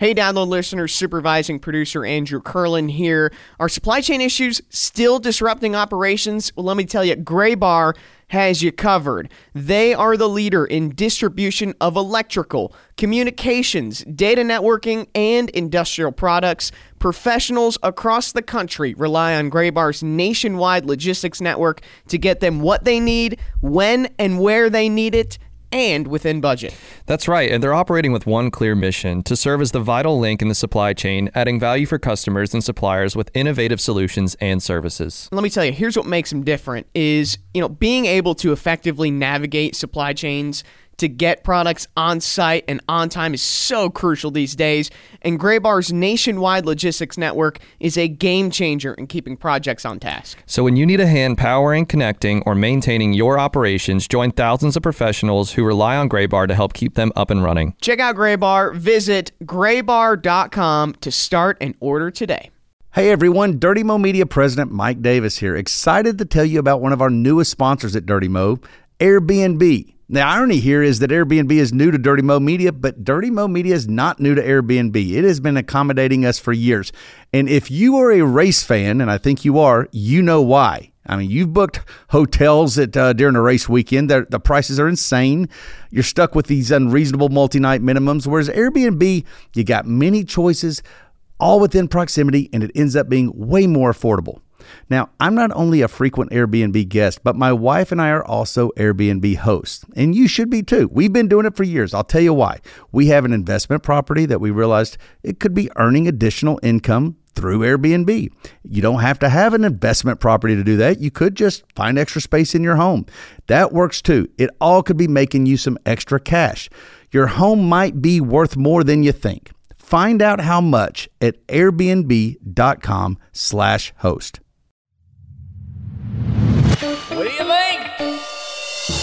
Hey, download listeners, supervising producer Andrew Curlin here. Are supply chain issues still disrupting operations? Well, let me tell you, Graybar has you covered. They are the leader in distribution of electrical, communications, data networking, and industrial products. Professionals across the country rely on Graybar's nationwide logistics network to get them what they need, when and where they need it and within budget. That's right, and they're operating with one clear mission to serve as the vital link in the supply chain, adding value for customers and suppliers with innovative solutions and services. Let me tell you, here's what makes them different is, you know, being able to effectively navigate supply chains to get products on site and on time is so crucial these days. And Graybar's nationwide logistics network is a game changer in keeping projects on task. So when you need a hand powering, connecting, or maintaining your operations, join thousands of professionals who rely on Graybar to help keep them up and running. Check out Graybar. Visit graybar.com to start and order today. Hey everyone, Dirty Mo Media President Mike Davis here. Excited to tell you about one of our newest sponsors at Dirty Mo, Airbnb. The irony here is that Airbnb is new to Dirty Mo Media, but Dirty Mo Media is not new to Airbnb. It has been accommodating us for years. And if you are a race fan, and I think you are, you know why. I mean, you've booked hotels at uh, during a race weekend. They're, the prices are insane. You're stuck with these unreasonable multi-night minimums. Whereas Airbnb, you got many choices, all within proximity, and it ends up being way more affordable. Now, I'm not only a frequent Airbnb guest, but my wife and I are also Airbnb hosts. And you should be too. We've been doing it for years. I'll tell you why. We have an investment property that we realized it could be earning additional income through Airbnb. You don't have to have an investment property to do that. You could just find extra space in your home. That works too. It all could be making you some extra cash. Your home might be worth more than you think. Find out how much at airbnb.com/host. What do you think?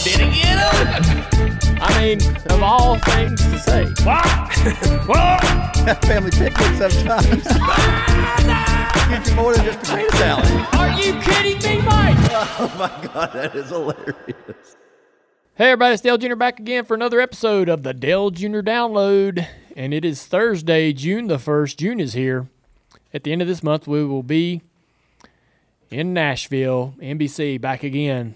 Did he get him? I mean, of all things to say. What? what? Family picnic sometimes. Get you more than just potato salad. Are you kidding me, Mike? Oh my god, that is hilarious. Hey everybody, it's Dale Jr. back again for another episode of the Dale Jr. Download. And it is Thursday, June the 1st. June is here. At the end of this month, we will be in Nashville, NBC, back again.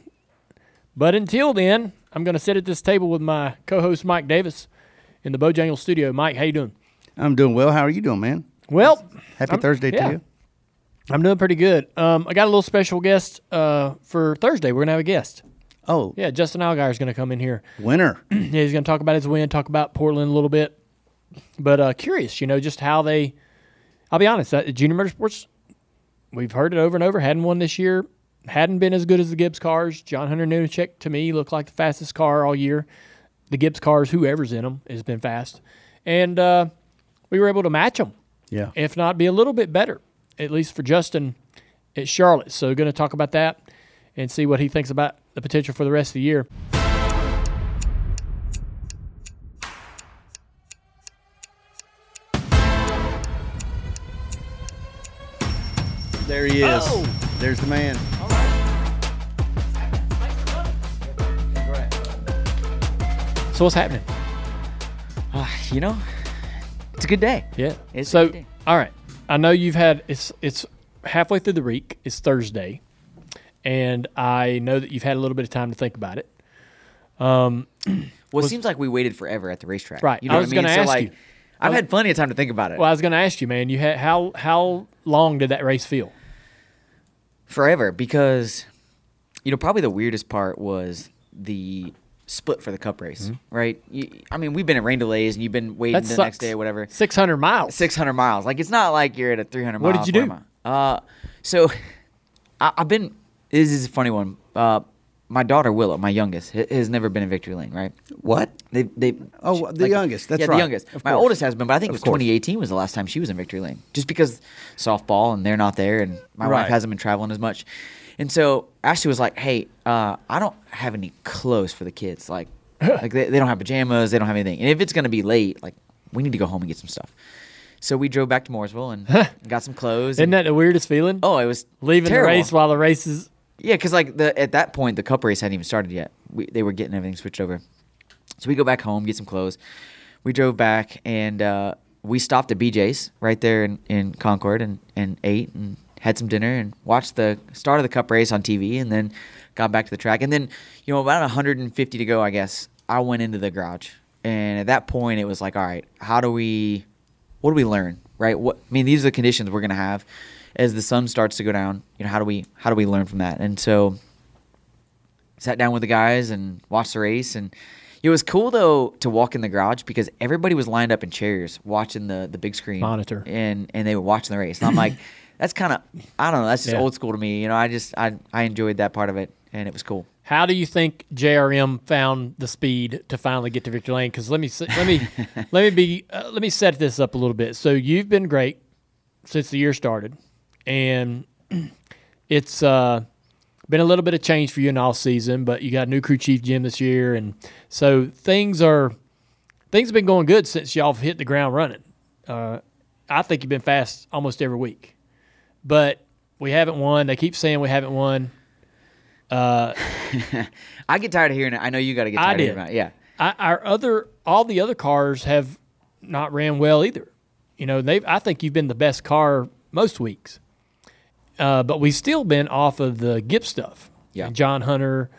But until then, I'm going to sit at this table with my co-host Mike Davis in the Bojangles studio. Mike, how you doing? I'm doing well. How are you doing, man? Well, Happy I'm- Thursday yeah. to you. I'm doing pretty good. Um, I got a little special guest uh, for Thursday. We're gonna have a guest. Oh, Yeah, Justin Allgaier is gonna come in here. winner. yeah, he's gonna talk about his win, talk about Portland a little bit. But uh, curious, you know, just how they. I'll be honest, that Junior Motorsports, we've heard it over and over. Hadn't won this year. Hadn't been as good as the Gibbs cars. John Hunter Nemechek to me looked like the fastest car all year. The Gibbs cars, whoever's in them, has been fast, and uh, we were able to match them Yeah. if not be a little bit better, at least for Justin at Charlotte. So, going to talk about that and see what he thinks about the potential for the rest of the year. There he is. Oh. There's the man. So, what's happening? Uh, you know, it's a good day. Yeah. It's so, a good day. all right. I know you've had it's it's halfway through the week. It's Thursday, and I know that you've had a little bit of time to think about it. Um, well, it seems like we waited forever at the racetrack. Right. You know I was I mean? gonna so ask like, you. I've I- had plenty of time to think about it. Well, I was going to ask you, man. You had how how long did that race feel? Forever because, you know, probably the weirdest part was the split for the cup race, Mm-hmm. right? You, I mean, we've been at rain delays and you've been waiting That the sucks. next day or whatever. Six hundred miles. 600 miles. Like, it's not like you're at a 300 What mile. did you do? 400. Uh, so I, I've been, this is a funny one. Uh, my daughter Willow, my youngest, has never been in victory lane. Right? What? They, they. Oh, the youngest, that's yeah, right. the youngest. Of my course. oldest has been, but I think it was 2018 was the last time she was in victory lane, just because softball and they're not there, and my Right. wife hasn't been traveling as much, and so Ashley was like, "Hey, uh, I don't have any clothes for the kids. Like, like they, they don't have pajamas, they don't have anything, and if it's gonna be late, like we need to go home and get some stuff." So we drove back to Mooresville and got some clothes. Isn't and- that the weirdest feeling? Oh, it was leaving terrible. the race while the race is. Yeah, because like the at that point the cup race hadn't even started yet. We, they were getting everything switched over. So we go back home, get some clothes. We drove back, and uh, we stopped at BJ's right there in, in Concord and, and ate and had some dinner and watched the start of the cup race on TV and then got back to the track. And then, you know, about 150 to go, I guess, I went into the garage. And at that point, it was like, all right, how do we, what do we learn, right? What I mean, these are the conditions we're gonna have as the sun starts to go down. You know, how do we, how do we learn from that? And so, sat down with the guys and watched the race and it was cool though to walk in the garage because everybody was lined up in chairs watching the the big screen Monitor. and and they were watching the race and i'm like that's kind of i don't know that's just Yeah. old school to me you know i just i i enjoyed that part of it and it was cool How do you think JRM found the speed to finally get to victory lane? Because let me let me let me be uh, let me set this up a little bit. So you've been great since the year started, and it's uh, been a little bit of change for you in all season. But you got a new crew chief Jim this year, and so things are things have been going good since y'all hit the ground running. Uh, I think you've been fast almost every week, but we haven't won. They keep saying we haven't won. i get tired of hearing it i know you got to get tired of hearing it yeah I, our other all the other cars have not ran well either. You know, they I think you've been the best car most weeks, uh, but we've still been off of the Gibbs stuff. Yeah. And John Hunter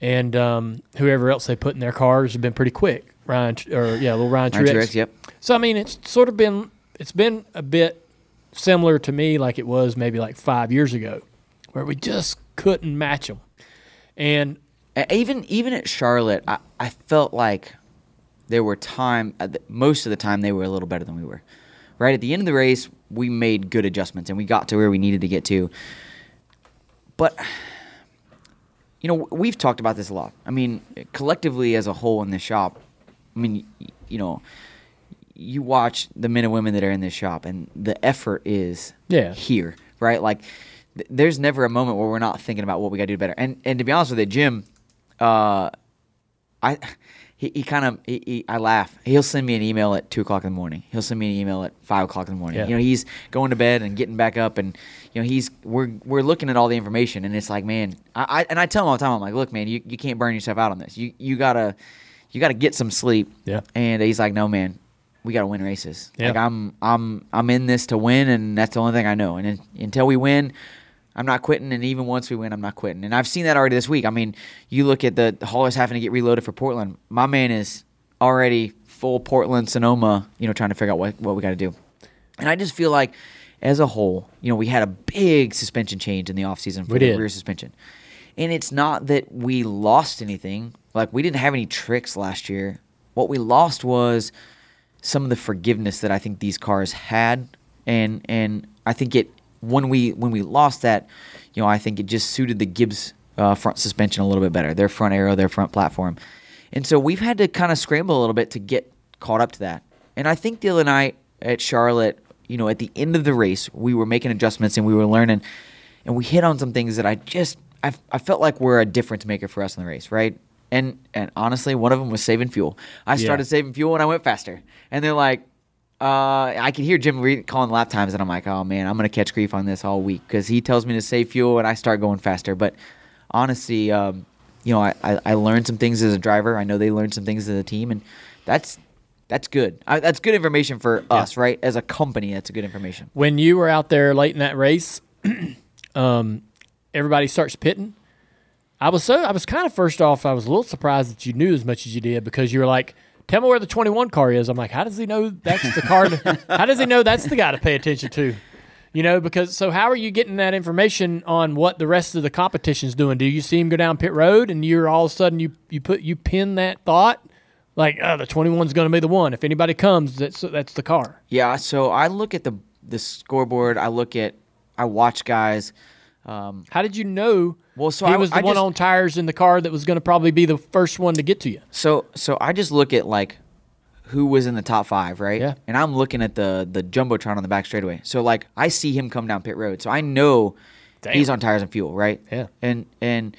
and um, whoever else they put in their cars have been pretty quick. Ryan or yeah, little Ryan, Ryan Truex. Truex, yep So I mean, it's sort of been it's been a bit similar to me, like it was maybe like five years ago, where we just couldn't match them. And even even at Charlotte, I, I felt like there were time. uh, Most of the time, they were a little better than we were. Right at the end of the race, we made good adjustments and we got to where we needed to get to. But you know, we've talked about this a lot. I mean, collectively as a whole in this shop, I mean, you know, you watch the men and women that are in this shop, and the effort is Yeah. here, right? Like, th- there's never a moment where we're not thinking about what we got to do better. And and to be honest with you, Jim, uh, I he, he kind of he, he, I laugh. He'll send me an email at two o'clock in the morning. He'll send me an email at five o'clock in the morning. Yeah. You know, he's going to bed and getting back up, and you know, he's we're we're looking at all the information, and it's like, man, I, I and I tell him all the time, I'm like, look, man, you, you can't burn yourself out on this. You you gotta you gotta get some sleep. Yeah. And he's like, no, man, we gotta win races. Yeah. Like I'm I'm I'm in this to win, and that's the only thing I know. And un- until we win. I'm not quitting, and even once we win, I'm not quitting. And I've seen that already this week. I mean, you look at the haulers having to get reloaded for Portland. My man is already full Portland Sonoma, you know, trying to figure out what, what we got to do. And I just feel like, as a whole, you know, we had a big suspension change in the offseason for We the did. rear suspension. And it's not that we lost anything. Like, we didn't have any tricks last year. What we lost was some of the forgiveness that I think these cars had, and and I think it when we when we lost that, you know, I think it just suited the Gibbs uh, front suspension a little bit better, their front aero, their front platform, and so we've had to kind of scramble a little bit to get caught up to that. And I think the other night at Charlotte, you know, at the end of the race, we were making adjustments and we were learning, and we hit on some things that I just I, I felt like were a difference maker for us in the race, right? And and honestly, one of them was saving fuel. I started saving fuel and I went faster. And they're like, uh, I can hear Jim read, calling lap times, and I'm like, oh man, I'm gonna catch grief on this all week because he tells me to save fuel and I start going faster. But honestly, um, you know, I, I, I learned some things as a driver. I know they learned some things as a team, and that's that's good. I, that's good information for us, right? As a company, that's good information. when you were out there late in that race, um, everybody starts pitting. I was so I was kind of first off, I was a little surprised that you knew as much as you did because you were like, "Tell me where the 21 car is." I'm like, "How does he know that's the car? To, how does he know that's the guy to pay attention to?" You know, because so how are you getting that information on what the rest of the competition's doing? Do you see him go down pit road and you're all of a sudden you you put you pin that thought like, "Oh, the 21's going to be the one. If anybody comes, that's that's the car." Yeah, so I look at the the scoreboard. I look at I watch guys. Um, How did you know? Well, so he I- was the I one just- on tires in the car that was going to probably be the first one to get to you. So so I just look at like who was in the top five, right? Yeah. And I'm looking at the the jumbotron on the back straightaway. So like I see him come down pit road, so I know Damn. he's on tires and fuel, right? Yeah. And and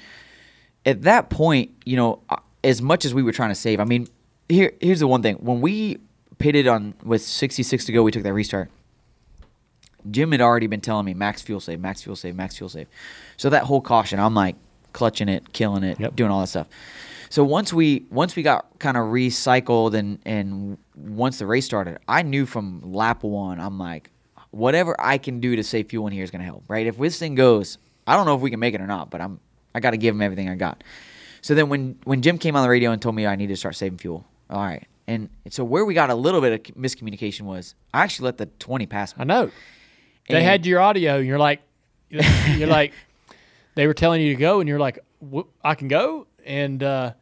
at that point, you know, uh, as much as we were trying to save, I mean, here here's the one thing: when we pitted on with 66 to go, we took that restart. Jim had already been telling me max fuel save, max fuel save, max fuel save. So that whole caution, I'm like, clutching it, killing it, Yep. doing all that stuff. So once we once we got kind of recycled and and once the race started, I knew from lap one, I'm like, whatever I can do to save fuel in here is gonna help, right? If this thing goes, I don't know if we can make it or not, but I'm I got to give him everything I got. So then when when Jim came on the radio and told me I needed to start saving fuel, all right. And so where we got a little bit of miscommunication was I actually let the 20 pass me. I know. They And- had your audio, and you're like, you're like, they were telling you to go, and you're like, "Wh- I can go, and uh,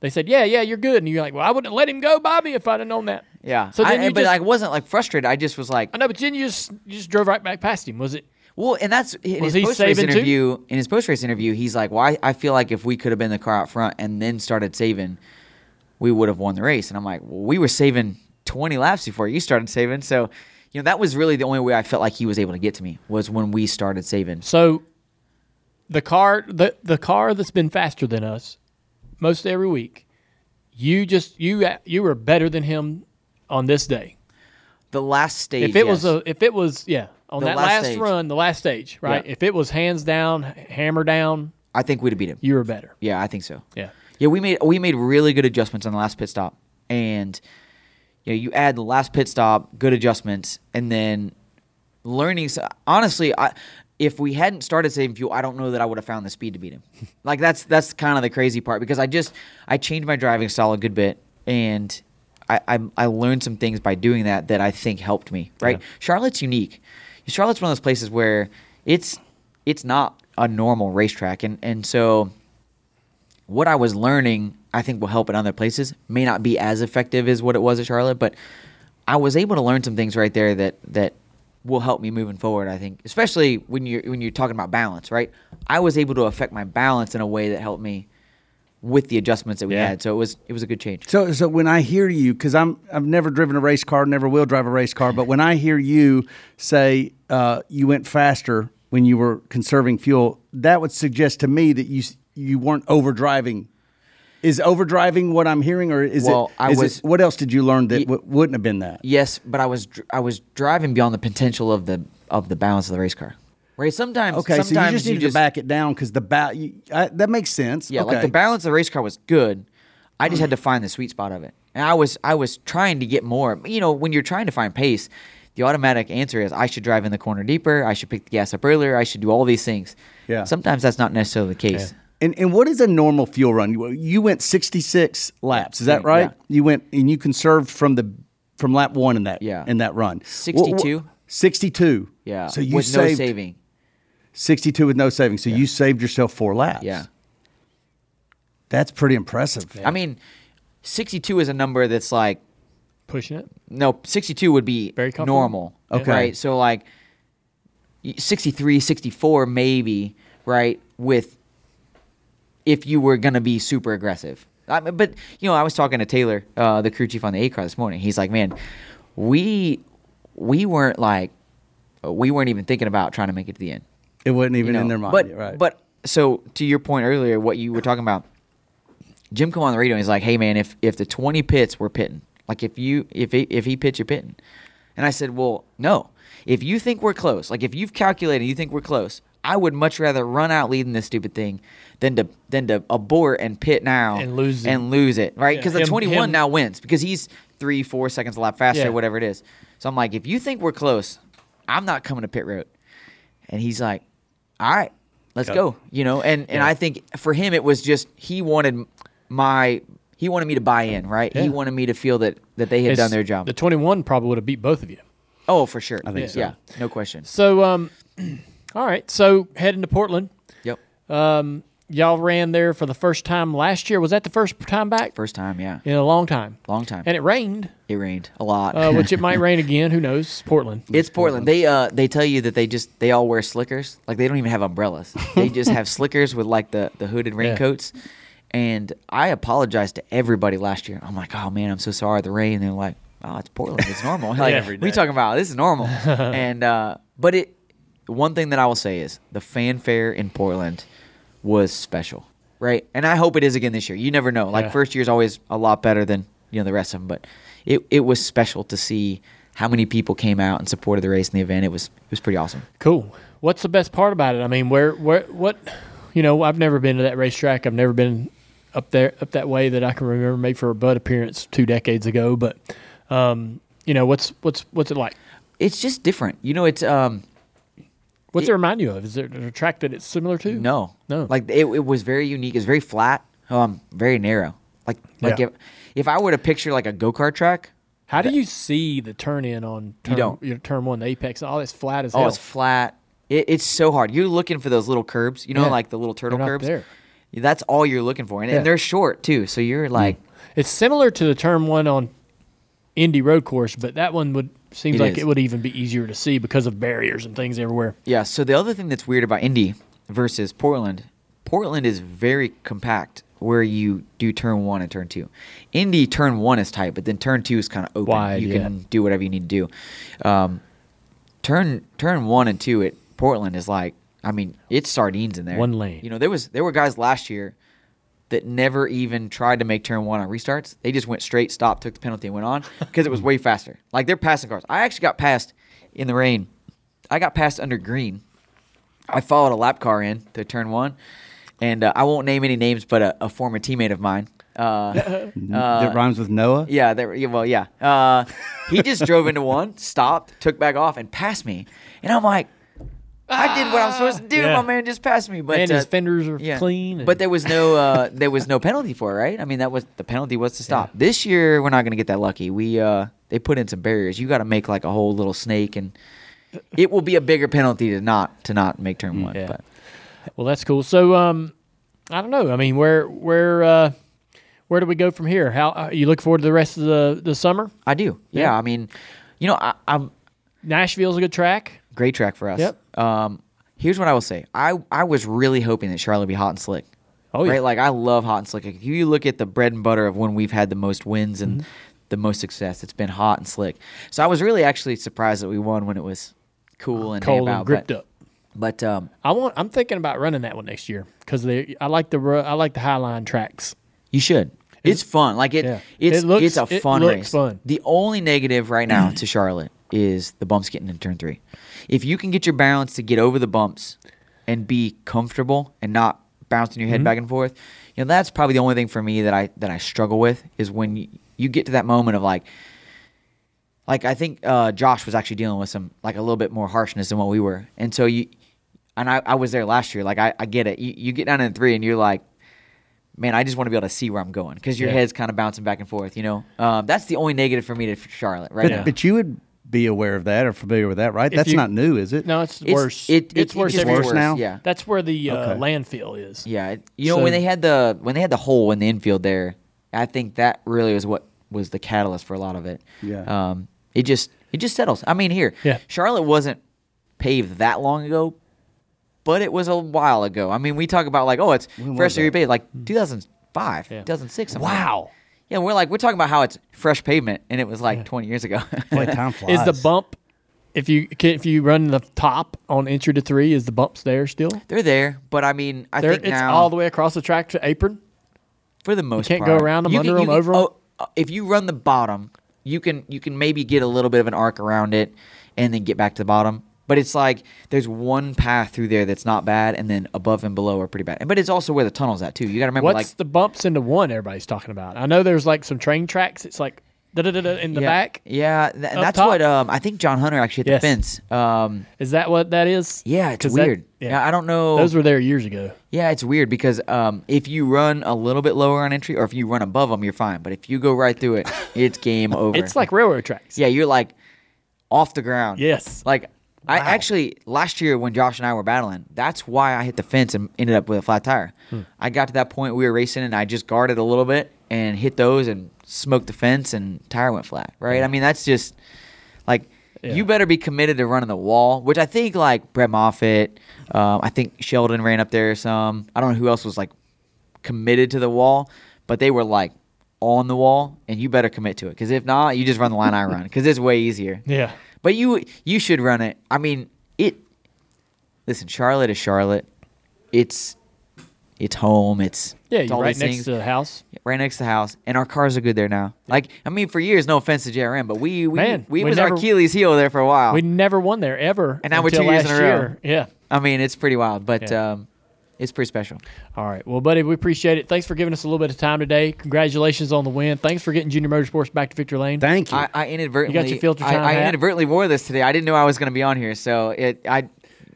they said, yeah, yeah, you're good, and you're like, well, I wouldn't let him go, Bobby, if I'd have known that. Yeah. So then I, you but just- I wasn't like frustrated. I just was like, I know, but then you just you just drove right back past him. Was it? Well, and that's in Was his post race saving too? interview. In his post race interview, he's like, "Well, I, I feel like if we could have been the car out front and then started saving, we would have won the race." And I'm like, "Well, we were saving 20 laps before you started saving, so you know that was really the only way I felt like he was able to get to me was when we started saving." So the car the the car that's been faster than us most every week, you just you you were better than him on this day. The last stage. If it was a if it was yeah on The that last last, run, the last stage, right? Yeah. If it was hands down, hammer down, I think we'd have beat him. you were better. Yeah, I think so. Yeah. Yeah, we made we made really good adjustments on the last pit stop, and you know you add the last pit stop, good adjustments, and then learning. s- Honestly, I, if we hadn't started saving fuel, I don't know that I would have found the speed to beat him. like that's that's kind of the crazy part because I just I changed my driving style a good bit, and I I, I learned some things by doing that that I think helped me. Right, Charlotte's unique. Charlotte's one of those places where it's it's not a normal racetrack, and and so what I was learning, I think will help in other places. May not be as effective as what it was at Charlotte, but I was able to learn some things right there that that will help me moving forward. I think, especially when you're when you're talking about balance, right? I was able to affect my balance in a way that helped me with the adjustments that we Yeah. had. So it was it was a good change. So, so when I hear you, because I'm I've never driven a race car, never will drive a race car, but when I hear you say uh, you went faster when you were conserving fuel, that would suggest to me that you you weren't overdriving. Is overdriving what I'm hearing, or is Well, it? I was- it, what else did you learn that Ye- w- wouldn't have been that? Yes, but I was I was driving beyond the potential of the of the balance of the race car. Right? Sometimes Okay, so you just needed to back it down because the ba- you, I, that makes sense. Yeah, like the balance of the race car was good. I just had to find the sweet spot of it. And I was I was trying to get more. You know, when you're trying to find pace, the automatic answer is I should drive in the corner deeper, I should pick the gas up earlier, I should do all these things. Yeah. Sometimes that's not necessarily the case. And and what is a normal fuel run? You, you went 66 laps, is that right? yeah. You went and you conserved from the from lap 1 in that Yeah. in that run. 62? 62. Yeah. So you with saved no saving. 62 with no saving. So you saved yourself 4 laps. Yeah. That's pretty impressive. I mean, 62 is a number that's like Pushing it. no, 62 would be Very comfortable. normal. Okay. Right? So like y- 63, 64 maybe, right? With if you were going to be super aggressive. I mean, but you know, I was talking to Taylor, uh, the crew chief on the A car this morning. He's like, "Man, we we weren't like we weren't even thinking about trying to make it to the end." It wasn't even you know. in their mind. But right. but so to your point earlier, what you were talking about, Jim come on the radio and he's like, "Hey man, if if the twenty pits were pitting, like if you if he, if he pits, you're pitting," and I said, "Well, no. If you think we're close, like if you've calculated, you think we're close." I would much rather run out leading this stupid thing than to than to abort and pit now And lose it. and lose it, right? Yeah, Because the 21 now wins because he's three, four seconds a lap faster, Yeah. whatever it is. So I'm like, if you think we're close, I'm not coming to pit road. And he's like, all right, let's go. You know, and, and Yeah. I think for him, it was just he wanted my, he wanted me to buy in, right? Yeah. He wanted me to feel that, that they had It's- done their job. The 21 probably would have beat both of you. oh, for sure. I think so. Yeah, no question. So, um, all right. So heading to Portland. Yep. Um, y'all ran there for the first time last year. Was that the first time back First time, yeah. in a long time? Long time. And it rained, it rained a lot. uh, which it might rain again. Who knows? It's Portland. It's Portland. They uh they tell you that they just they all wear slickers. Like they don't even have umbrellas. they just have slickers with like the the hooded raincoats. And I apologized to everybody last year. I'm like, oh man, I'm so sorry. The rain. And they're like, oh, it's Portland. It's normal. Like, Yeah. what are you talking about? This is normal. and uh, but it one thing that I will say is the fanfare in Portland was special, right? And I hope it is again this year. You never know. Like Yeah. first year is always a lot better than you know the rest of them, but it it was special to see how many people came out and supported the race and the event. It was it was pretty awesome. Cool. What's the best part about it? I mean, where, where, what, You know, I've never been to that racetrack. I've never been up there up that way that I can remember. Maybe for a Bud appearance two decades ago, but um, you know, what's what's what's it like? It's just different. You know, it's um What's It- it, remind you of? Is there a track that it's similar to? no, No. Like it, it was very unique. It's very flat. Um, very narrow. Like like Yeah. if if I were to picture like a go kart track, How do you see the turn in on turn, don't. your turn one, the apex? All it's flat as oh, hell. it's flat. It, it's so hard. You're looking for those little curbs. You know, Yeah. like the little turtle curbs. there. That's all you're looking for, and, Yeah. and they're short too. So you're like, It's similar to the turn one on Indy Road Course, but that one would seems It like is. it would even be easier to see because of barriers and things everywhere. Yeah. So the other thing that's weird about Indy versus Portland, Portland is very compact where you do turn one and turn two. Indy turn one is tight, but then turn two is kind of open. Wide, you yeah. can do whatever you need to do. Um, turn turn one and two at Portland is like, I mean, it's sardines in there. One lane. You know, there was there were guys last year that never even tried to make turn one on restarts. They just went straight, stopped, took the penalty, and went on because it was way faster. Like they're passing cars. I actually got passed in the rain. I got passed under green. I followed a lap car in to turn one, and uh, I won't name any names, but a, a former teammate of mine. Uh, that rhymes with Noah. yeah, there, yeah, well, yeah. Uh, he just drove into one, stopped, took back off, and passed me. And I'm like, I did what I'm supposed to do. Yeah. My man just passed me. But and his uh, fenders are yeah. clean. and- But there was no uh, there was no penalty for it, right? I mean, that was the penalty was to stop. This year, we're not going to get that lucky. We uh, they put in some barriers. You got to make like a whole little snake, and it will be a bigger penalty to not to not make turn one. Yeah. But well, that's cool. So, um, I don't know. I mean, where where uh, where do we go from here? How uh, you look forward to the rest of the the summer? I do. Yeah, Yeah. I mean, you know, I, I'm Nashville's a good track. great track for us. Yep. Um, here's what I will say. I I was really hoping that Charlotte would be hot and slick. Oh yeah. Right? Like I love hot and slick. Like, if you look at the bread and butter of when we've had the most wins and Mm-hmm. the most success, it's been hot and slick. So I was really actually surprised that we won when it was cool and Cold and gripped but, up. But um, I want. I'm thinking about running that one next year because they. I like the I like the Highline tracks. you should. It's fun. Like it. Yeah. It's It looks- it's a it fun looks race. fun. The only negative right now to Charlotte is the bumps getting in turn three. If you can get your balance to get over the bumps and be comfortable and not bouncing your head Mm-hmm. back and forth, you know that's probably the only thing for me that I that I struggle with is when you, you get to that moment of like. Like I think uh, Josh was actually dealing with some like a little bit more harshness than what we were, and so you, and I, I was there last year. Like I, I get it. You, you get down in three, and you're like, man, I just want to be able to see where I'm going because your Yeah. head's kind of bouncing back and forth. You know, um, that's the only negative for me to Charlotte right But, now. but you would be aware of that or familiar with that, right? If That's you- not new, is it? No, it's, It's worse. It, it's worse. It's everywhere. worse now? Yeah, That's where the uh, Okay. landfill is. yeah. It- You know when they had the when they had the hole in the infield there, I think that really was what was the catalyst for a lot of it. Yeah. Um, it just it just settles. I mean, here, Yeah. Charlotte wasn't paved that long ago, but it was a while ago. I mean, we talk about like, oh, it's When was freshly that? repaved, like 2005, Yeah. 2006. something like that. Wow. Yeah, we're like we're talking about how it's fresh pavement, and it was like 20 years ago. Boy, time flies. Is the bump if you can, if you run the top on entry to three? Is the bumps there still? They're there, but I mean, I There, think it's now all the way across the track to apron. for the most part. You can't part, go around 'em, you under can, 'em, you can- over 'em? oh, uh, if you run the bottom, you can you can maybe get a little bit of an arc around it, and then get back to the bottom. But it's like there's one path through there that's not bad, and then above and below are pretty bad. But it's also where the tunnel's at too. You got to remember, What's like the bumps into one? Everybody's talking about. I know there's like some train tracks. It's like da da da da in the yeah, back. Yeah, th- and that's top. what um I think John Hunter actually hit Yes. the fence. Um, Is that what that is? yeah, it's 'Cause that- weird. yeah. I don't know. Those were there years ago. Yeah, it's weird because um, if you run a little bit lower on entry, or if you run above them, you're fine. But if you go right through it, it's game over. It's like railroad tracks. yeah, you're like off the ground. Yes. Like I actually last year when Josh and I were battling, that's why I hit the fence and ended up with a flat tire. Hmm. I got to that point we were racing and I just guarded a little bit and hit those and smoked the fence and tire went flat. Right? I mean that's just like Yeah. you better be committed to running the wall, which I think like Brett Moffitt, um, I think Sheldon ran up there some. I don't know who else was like committed to the wall, but they were like on the wall, and you better commit to it because if not, you just run the line I run because it's way easier. Yeah. But you you should run it. I mean, it. Listen, Charlotte is Charlotte. It's it's home. It's Yeah, it's you're all right these next things. to the house. right next to the house, and our cars are good there now. Like I mean, for years, no offense to JRM, but we we Man, we, we was never- our Achilles heel there for a while. We never won there ever. And now we're two years in a row. year. Yeah. I mean, it's pretty wild. But Yeah. um, it's pretty special. All right. Well, buddy, we appreciate it. Thanks for giving us a little bit of time today. Congratulations on the win. Thanks for getting Junior Motorsports back to Victory Lane. Thank you. I, I inadvertently your filter I, time I hat? inadvertently wore this today. I didn't know I was going to be on here, so it I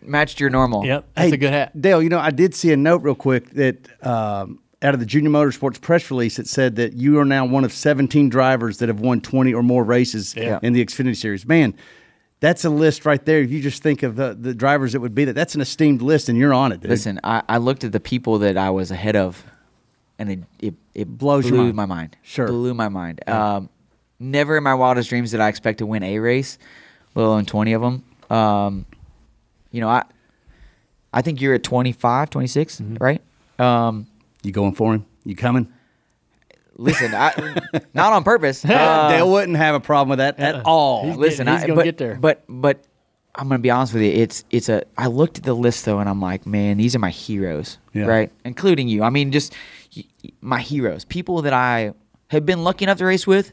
matched your normal. Yep. That's a good hat. Dale, you know, I did see a note real quick that um, out of the Junior Motorsports press release, it said that you are now one of 17 drivers that have won 20 or more races Yeah. in the Xfinity Series. Man, that's a list right there. If you just think of the, the drivers that would be that, that's an esteemed list, and you're on it, dude. Listen, I, I looked at the people that I was ahead of, and it it, it Blows blew mind. my mind. Sure. blew my mind. Um, never in my wildest dreams did I expect to win a race, let alone twenty of them. Um, you know, I I think you're at 25, 26, Mm-hmm. right? Um, You going for him? You coming? Listen, I, not on purpose. Uh, Dale wouldn't have a problem with that at all. He's listen, getting- he's I, gonna but, get there. But but I'm gonna be honest with you. It's it's a. I looked at the list though, and I'm like, man, these are my heroes, Yeah. right? Including you. I mean, just y- y- my heroes, people that I have been lucky enough to race with,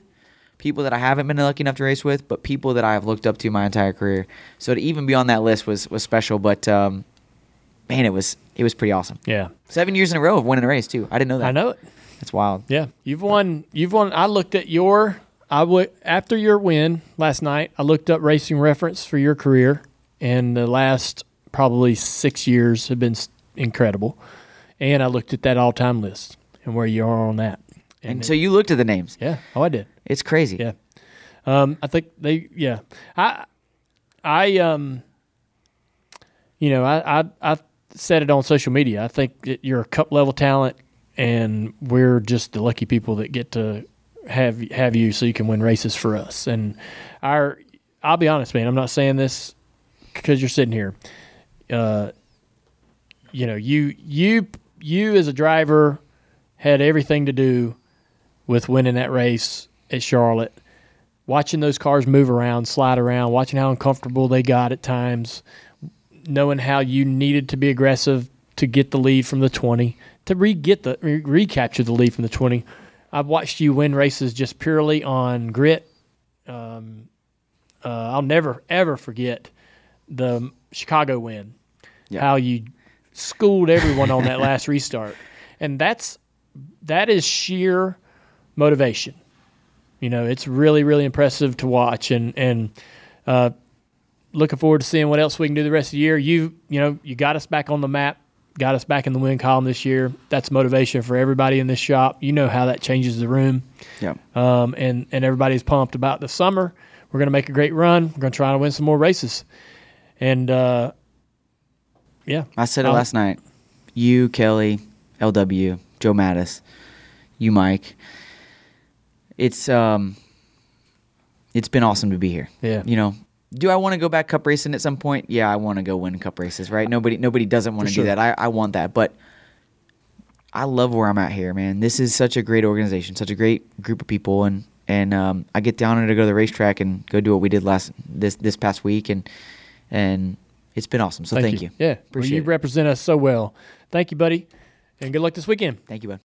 people that I haven't been lucky enough to race with, but people that I have looked up to my entire career. So to even be on that list was was special. But um, man, it was it was pretty awesome. Yeah. Seven years in a row of winning a race too. I didn't know that. I know it. That's wild. Yeah, you've won. You've won. I looked at your. I would after your win last night. I looked up racing reference for your career, and the last probably six years have been incredible. And I looked at that all-time list and where you are on that. And so you looked at the names. yeah, oh, I did. It's crazy. Yeah. Um, I think they. Yeah. I. I. Um. You know, I. I. I said it on social media. I think that you're a cup level talent, and we're just the lucky people that get to have have you, so you can win races for us. And our. I'll be honest, man. I'm not saying this because you're sitting here. Uh. You know, you you you as a driver had everything to do with winning that race at Charlotte watching those cars move around, slide around, watching how uncomfortable they got at times, knowing how you needed to be aggressive to get the lead from the 20, to re get the re- recapture the lead from the 20. I've watched you win races just purely on grit. Um, uh, I'll never ever forget the Chicago win. How you schooled everyone on that last restart, and that's that is sheer motivation. You know, it's really, really impressive to watch, and and uh, looking forward to seeing what else we can do the rest of the year. You, you know, you got us back on the map, got us back in the win column this year. That's motivation for everybody in this shop. You know how that changes the room, Yeah. um, and and everybody's pumped about the summer. We're going to make a great run. We're going to try to win some more races, and uh, yeah, I said it Um, last night. You, Kelly, LW, Joe Mattis, you, Mike. It's um, it's been awesome to be here. Yeah. You know, do I want to go back cup racing at some point? Yeah, I want to go win cup races. Right? Nobody, nobody doesn't want to sure. do that. I, I want that, but I love where I'm at here, man. This is such a great organization, such a great group of people, and and um, I get down there to go to the racetrack and go do what we did last this this past week, and and it's been awesome. So thank, you. Yeah, well, Appreciate you it. represent us so well. Thank you, buddy, and good luck this weekend. Thank you, bud.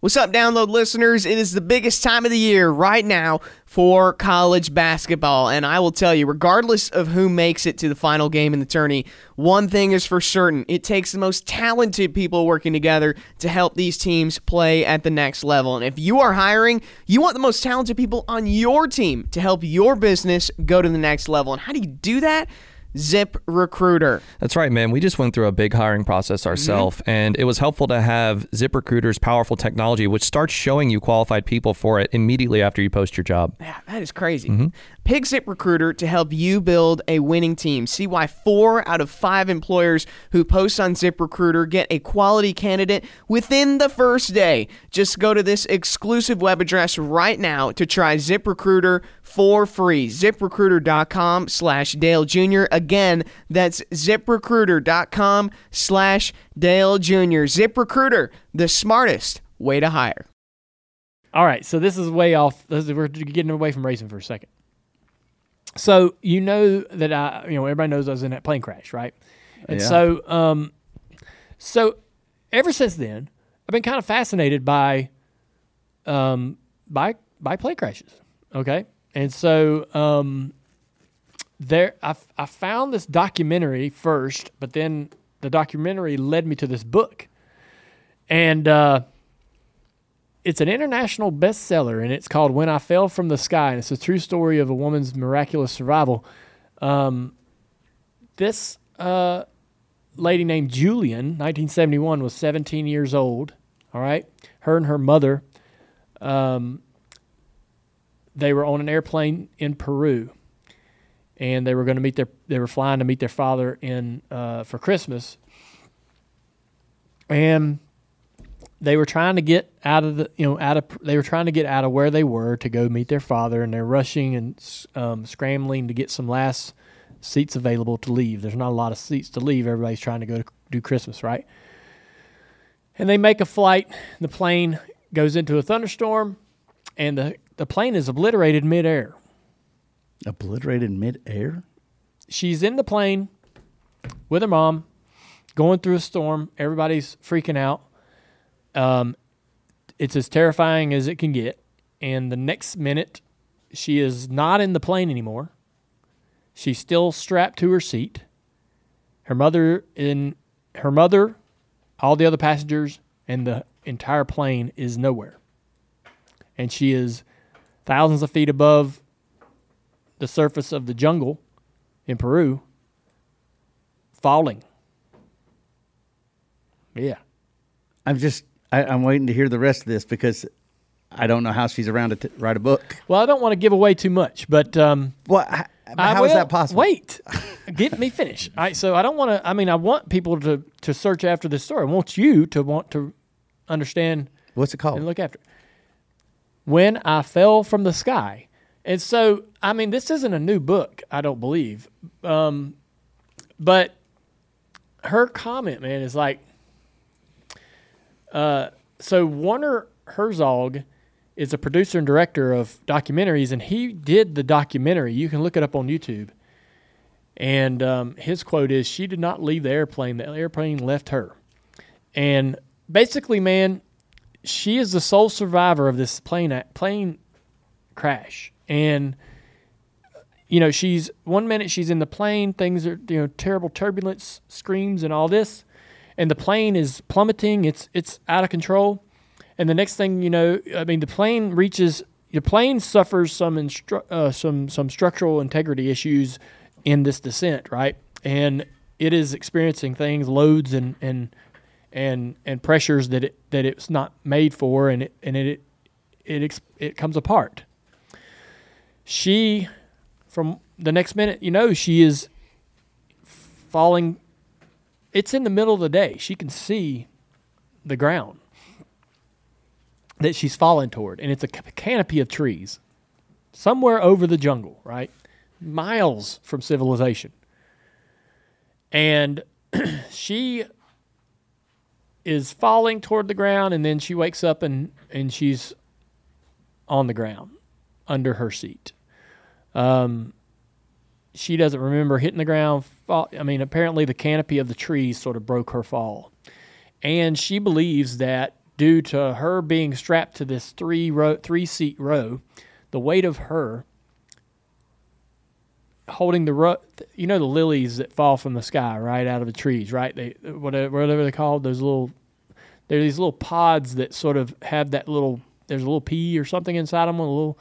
What's up, download listeners? It is the biggest time of the year right now for college basketball. And I will tell you, regardless of who makes it to the final game in the tourney, one thing is for certain it takes the most talented people working together to help these teams play at the next level. And if you are hiring, you want the most talented people on your team to help your business go to the next level. And how do you do that? Zip Recruiter. That's right, man. We just went through a big hiring process mm-hmm. ourselves, and it was helpful to have Zip Recruiter's powerful technology, which starts showing you qualified people for it immediately after you post your job. Yeah, that is crazy. Mm-hmm. Pick Zip Recruiter to help you build a winning team. See why four out of five employers who post on Zip Recruiter get a quality candidate within the first day. Just go to this exclusive web address right now to try ZipRecruiter for free. ZipRecruiter.com slash Dale Jr. Again, that's ZipRecruiter.com slash Dale Jr. ZipRecruiter, the smartest way to hire. All right, so this is way off. Is, we're getting away from racing for a second. So you know that I, you know, everybody knows I was in that plane crash, right? And Yeah. so, um, so ever since then, I've been kind of fascinated by, um, by by plane crashes. Okay, and so um, there, I, I found this documentary first, but then the documentary led me to this book, and uh, it's an international bestseller, and it's called "When I Fell from the Sky," and it's a true story of a woman's miraculous survival. Um, this uh, lady named Julian, 1971, was 17 years old. All right, her and her mother, um, they were on an airplane in Peru, and they were going to meet their. They were flying to meet their father in uh, for Christmas, and they were trying to get out of the you know out of they were trying to get out of where they were to go meet their father and they're rushing and um, scrambling to get some last seats available to leave. There's not a lot of seats to leave. Everybody's trying to go to do christmas right? And they make a flight. The plane goes into a thunderstorm and the, the plane is obliterated midair Obliterated midair? she's in the plane with her mom going through a storm everybody's freaking out um, it's as terrifying as it can get. And the next minute, she is not in the plane anymore. She's still strapped to her seat. Her mother in her mother, all the other passengers, and the entire plane is nowhere. And she is thousands of feet above the surface of the jungle in Peru, falling. Yeah. I'm just, I, I'm waiting to hear the rest of this because I don't know how she's around to t- write a book. Well, I don't want to give away too much, but um, What? How, I how is will- that possible? Wait, get me finish. All right, so I don't want to. I mean, I want people to to search after this story. I want you to want to understand What's it called? and look after. it. When I fell from the sky, and so I mean, this isn't a new book. I don't believe, um, but her comment, man, is like, uh, so Werner Herzog is a producer and director of documentaries, and he did the documentary. You can look it up on YouTube. And um, his quote is, "She did not leave the airplane; the airplane left her." And basically, man, she is the sole survivor of this plane plane crash. And you know, she's one minute she's in the plane, things are you know terrible turbulence, screams, and all this, and the plane is plummeting. It's it's out of control. And the next thing you know, I mean, the plane reaches the plane suffers some instru- uh, some some structural integrity issues in this descent, right? And it is experiencing things, loads and and and and pressures that it that it's not made for, and it and it it ex- it comes apart. She, from the next minute, you know, she is falling. It's in the middle of the day. She can see the ground that she's falling toward, and it's a canopy of trees somewhere over the jungle, right? Miles from civilization. And she is falling toward the ground, and then she wakes up and, and she's on the ground under her seat. Um, she doesn't remember hitting the ground. Fall, I mean, apparently the canopy of the trees sort of broke her fall. And she believes that due to her being strapped to this three row, three seat row, the weight of her holding the ro- you know the lilies that fall from the sky right out of the trees, right? They whatever whatever they're called, those little they're these little pods that sort of have that little there's a little pea or something inside them, a little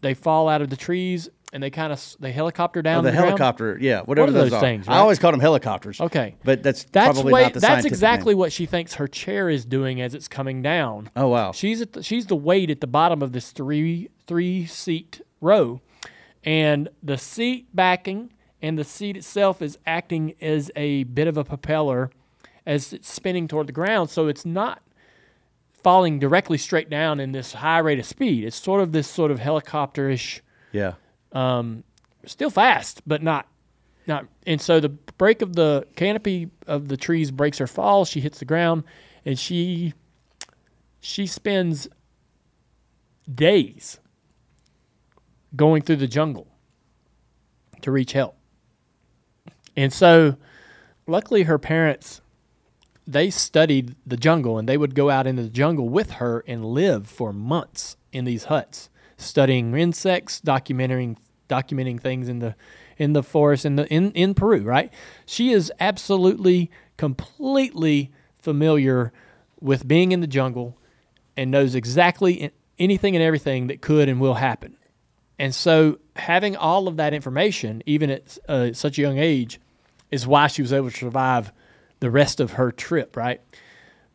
they fall out of the trees and they kind of they helicopter down Oh, the the ground. helicopter, yeah, whatever are those, those are. things, I always called them helicopters. Okay. but that's, That's probably way, not the that's exactly name. what she thinks her chair is doing as it's coming down. Oh wow, She's at the, she's the weight at the bottom of this three three seat row, and the seat backing and the seat itself is acting as a bit of a propeller as it's spinning toward the ground. So it's not falling directly straight down in this high rate of speed. It's sort of this sort of helicopterish, yeah. Um, still fast, but not not. And so the break of the canopy of the trees breaks her fall. She hits the ground, and she she spends days going through the jungle to reach help. And so, luckily, her parents they studied the jungle and they would go out into the jungle with her and live for months in these huts studying insects documenting documenting things in the in the forest in the in, in Peru right she is absolutely completely familiar with being in the jungle and knows exactly anything and everything that could and will happen. And so, having all of that information, even at uh, such a young age, is why she was able to survive the rest of her trip, right?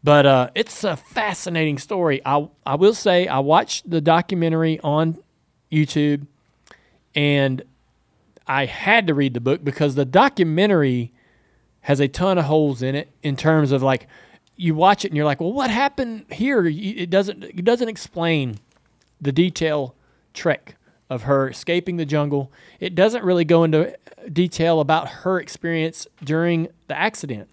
But uh, it's a fascinating story. I I will say I watched the documentary on YouTube, and I had to read the book because the documentary has a ton of holes in it in terms of like you watch it and you're like, well, what happened here? It doesn't it doesn't explain the detail trek of her escaping the jungle. It doesn't really go into detail about her experience during the accident.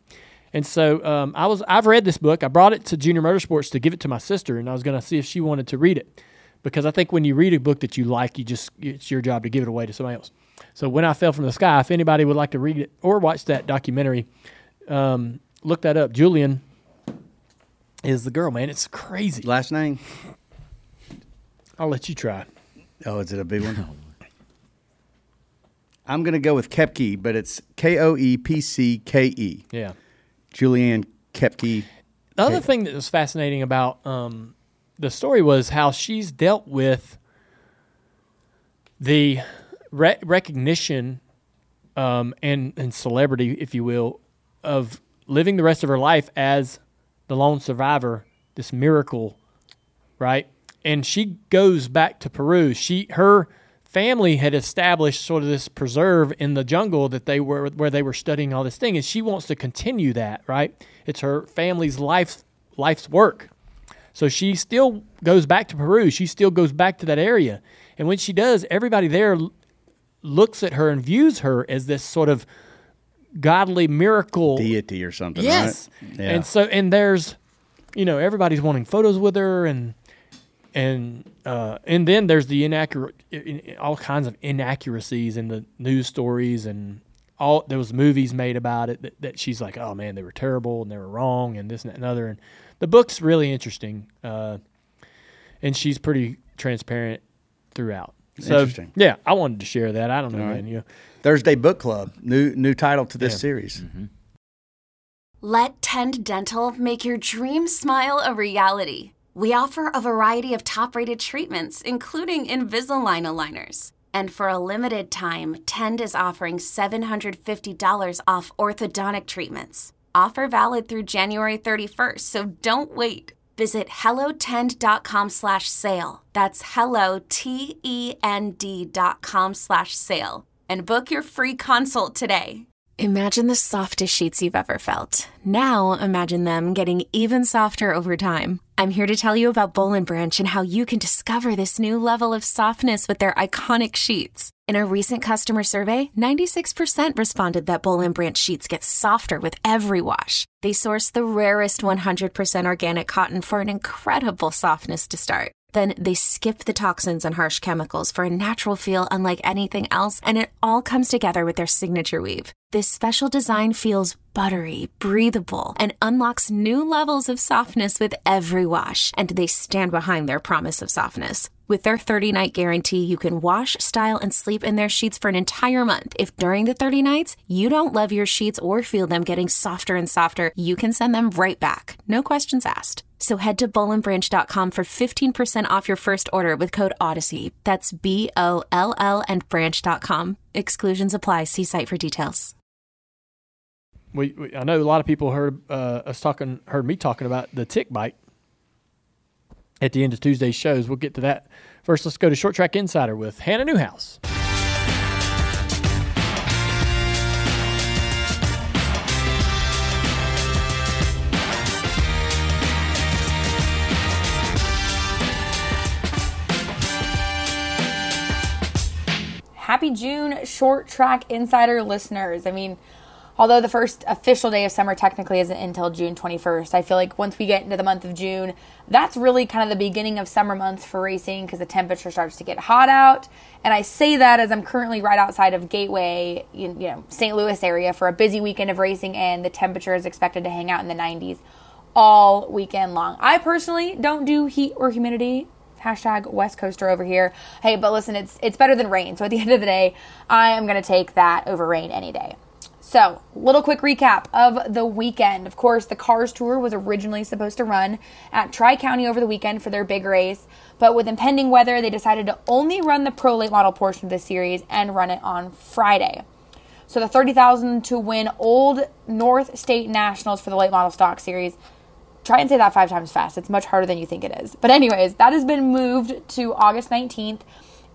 And so um, I was I've read this book. I brought it to Junior Motorsports to give it to my sister, and I was going to see if she wanted to read it because I think when you read a book that you like, you just it's your job to give it away to somebody else. So when I fell from the sky, if anybody would like to read it or watch that documentary, um, look that up. Julian is the girl, man. It's crazy. Last name? I'll let you try. Oh, is it a big one? I'm going to go with Koepcke, but it's K O E P C K E. Yeah. Juliane Koepcke. The other thing that was fascinating about um, the story was how she's dealt with the re- recognition um, and and celebrity, if you will, of living the rest of her life as the lone survivor, this miracle, right? And she goes back to Peru. She her family had established sort of this preserve in the jungle that they were where they were studying all this thing, and she wants to continue that, right? It's her family's life life's work. So she still goes back to Peru. She still goes back to that area. And when she does, everybody there looks at her and views her as this sort of godly miracle deity or something. Yes. Right? Yeah. And so and there's you know, everybody's wanting photos with her and and uh, and then there's the inaccurate all kinds of inaccuracies in the news stories and all there was movies made about it that, that she's like oh man they were terrible and they were wrong and this and that and other and the book's really interesting uh, and she's pretty transparent throughout so Interesting. yeah i wanted to share that i don't know All right. man you Thursday Book Club, new new title to this Yeah. series. Let Tend Dental make your dream smile a reality. We offer a variety of top rated treatments, including Invisalign aligners. And for a limited time, Tend is offering $750 off orthodontic treatments. Offer valid through January 31st, so don't wait. Visit hellotend.com slash sale. That's hello, T-E-N-D dot com slash sale. And book your free consult today. Imagine the softest sheets you've ever felt. Now imagine them getting even softer over time. I'm here to tell you about Boll and Branch and how you can discover this new level of softness with their iconic sheets. In a recent customer survey, 96% responded that Boll and Branch sheets get softer with every wash. They source the rarest 100% organic cotton for an incredible softness to start. Then they skip the toxins and harsh chemicals for a natural feel unlike anything else, and it all comes together with their signature weave. This special design feels buttery, breathable, and unlocks new levels of softness with every wash, and they stand behind their promise of softness. With their 30 night guarantee, you can wash, style, and sleep in their sheets for an entire month. If during the 30 nights you don't love your sheets or feel them getting softer and softer, you can send them right back. No questions asked. So head to bollandbranch.com for 15% off your first order with code Odyssey. That's B O L L and branch.com. Exclusions apply. See site for details. we, we I know a lot of people heard uh, us talking, heard me talking about the tick bite at the end of Tuesday's shows. We'll get to that. First, let's go to Short Track Insider with Hannah Newhouse. Happy June, Short Track Insider listeners. I mean, although the first official day of summer technically isn't until June 21st, I feel like once we get into the month of June, that's really kind of the beginning of summer months for racing because the temperature starts to get hot out. And I say that as I'm currently right outside of Gateway, you you know, St. Louis area for a busy weekend of racing, and the temperature is expected to hang out in the 90s all weekend long. I personally don't do heat or humidity hashtag West Coaster over here. Hey, but listen, it's it's better than rain. So at the end of the day, I am going to take that over rain any day. So, little quick recap of the weekend. Of course, the Cars Tour was originally supposed to run at Tri County over the weekend for their big race, but with impending weather, they decided to only run the pro late model portion of the series and run it on Friday. So, the 30,000 to win Old North State Nationals for the late model stock series. Try and say that five times fast. It's much harder than you think it is. But, anyways, that has been moved to August 19th.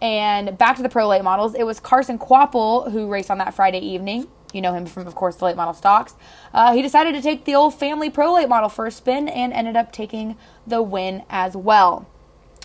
And back to the pro late models, it was Carson Kvapil who raced on that Friday evening. You know him from, of course, the late model stocks. Uh, he decided to take the old family pro late model for a spin and ended up taking the win as well.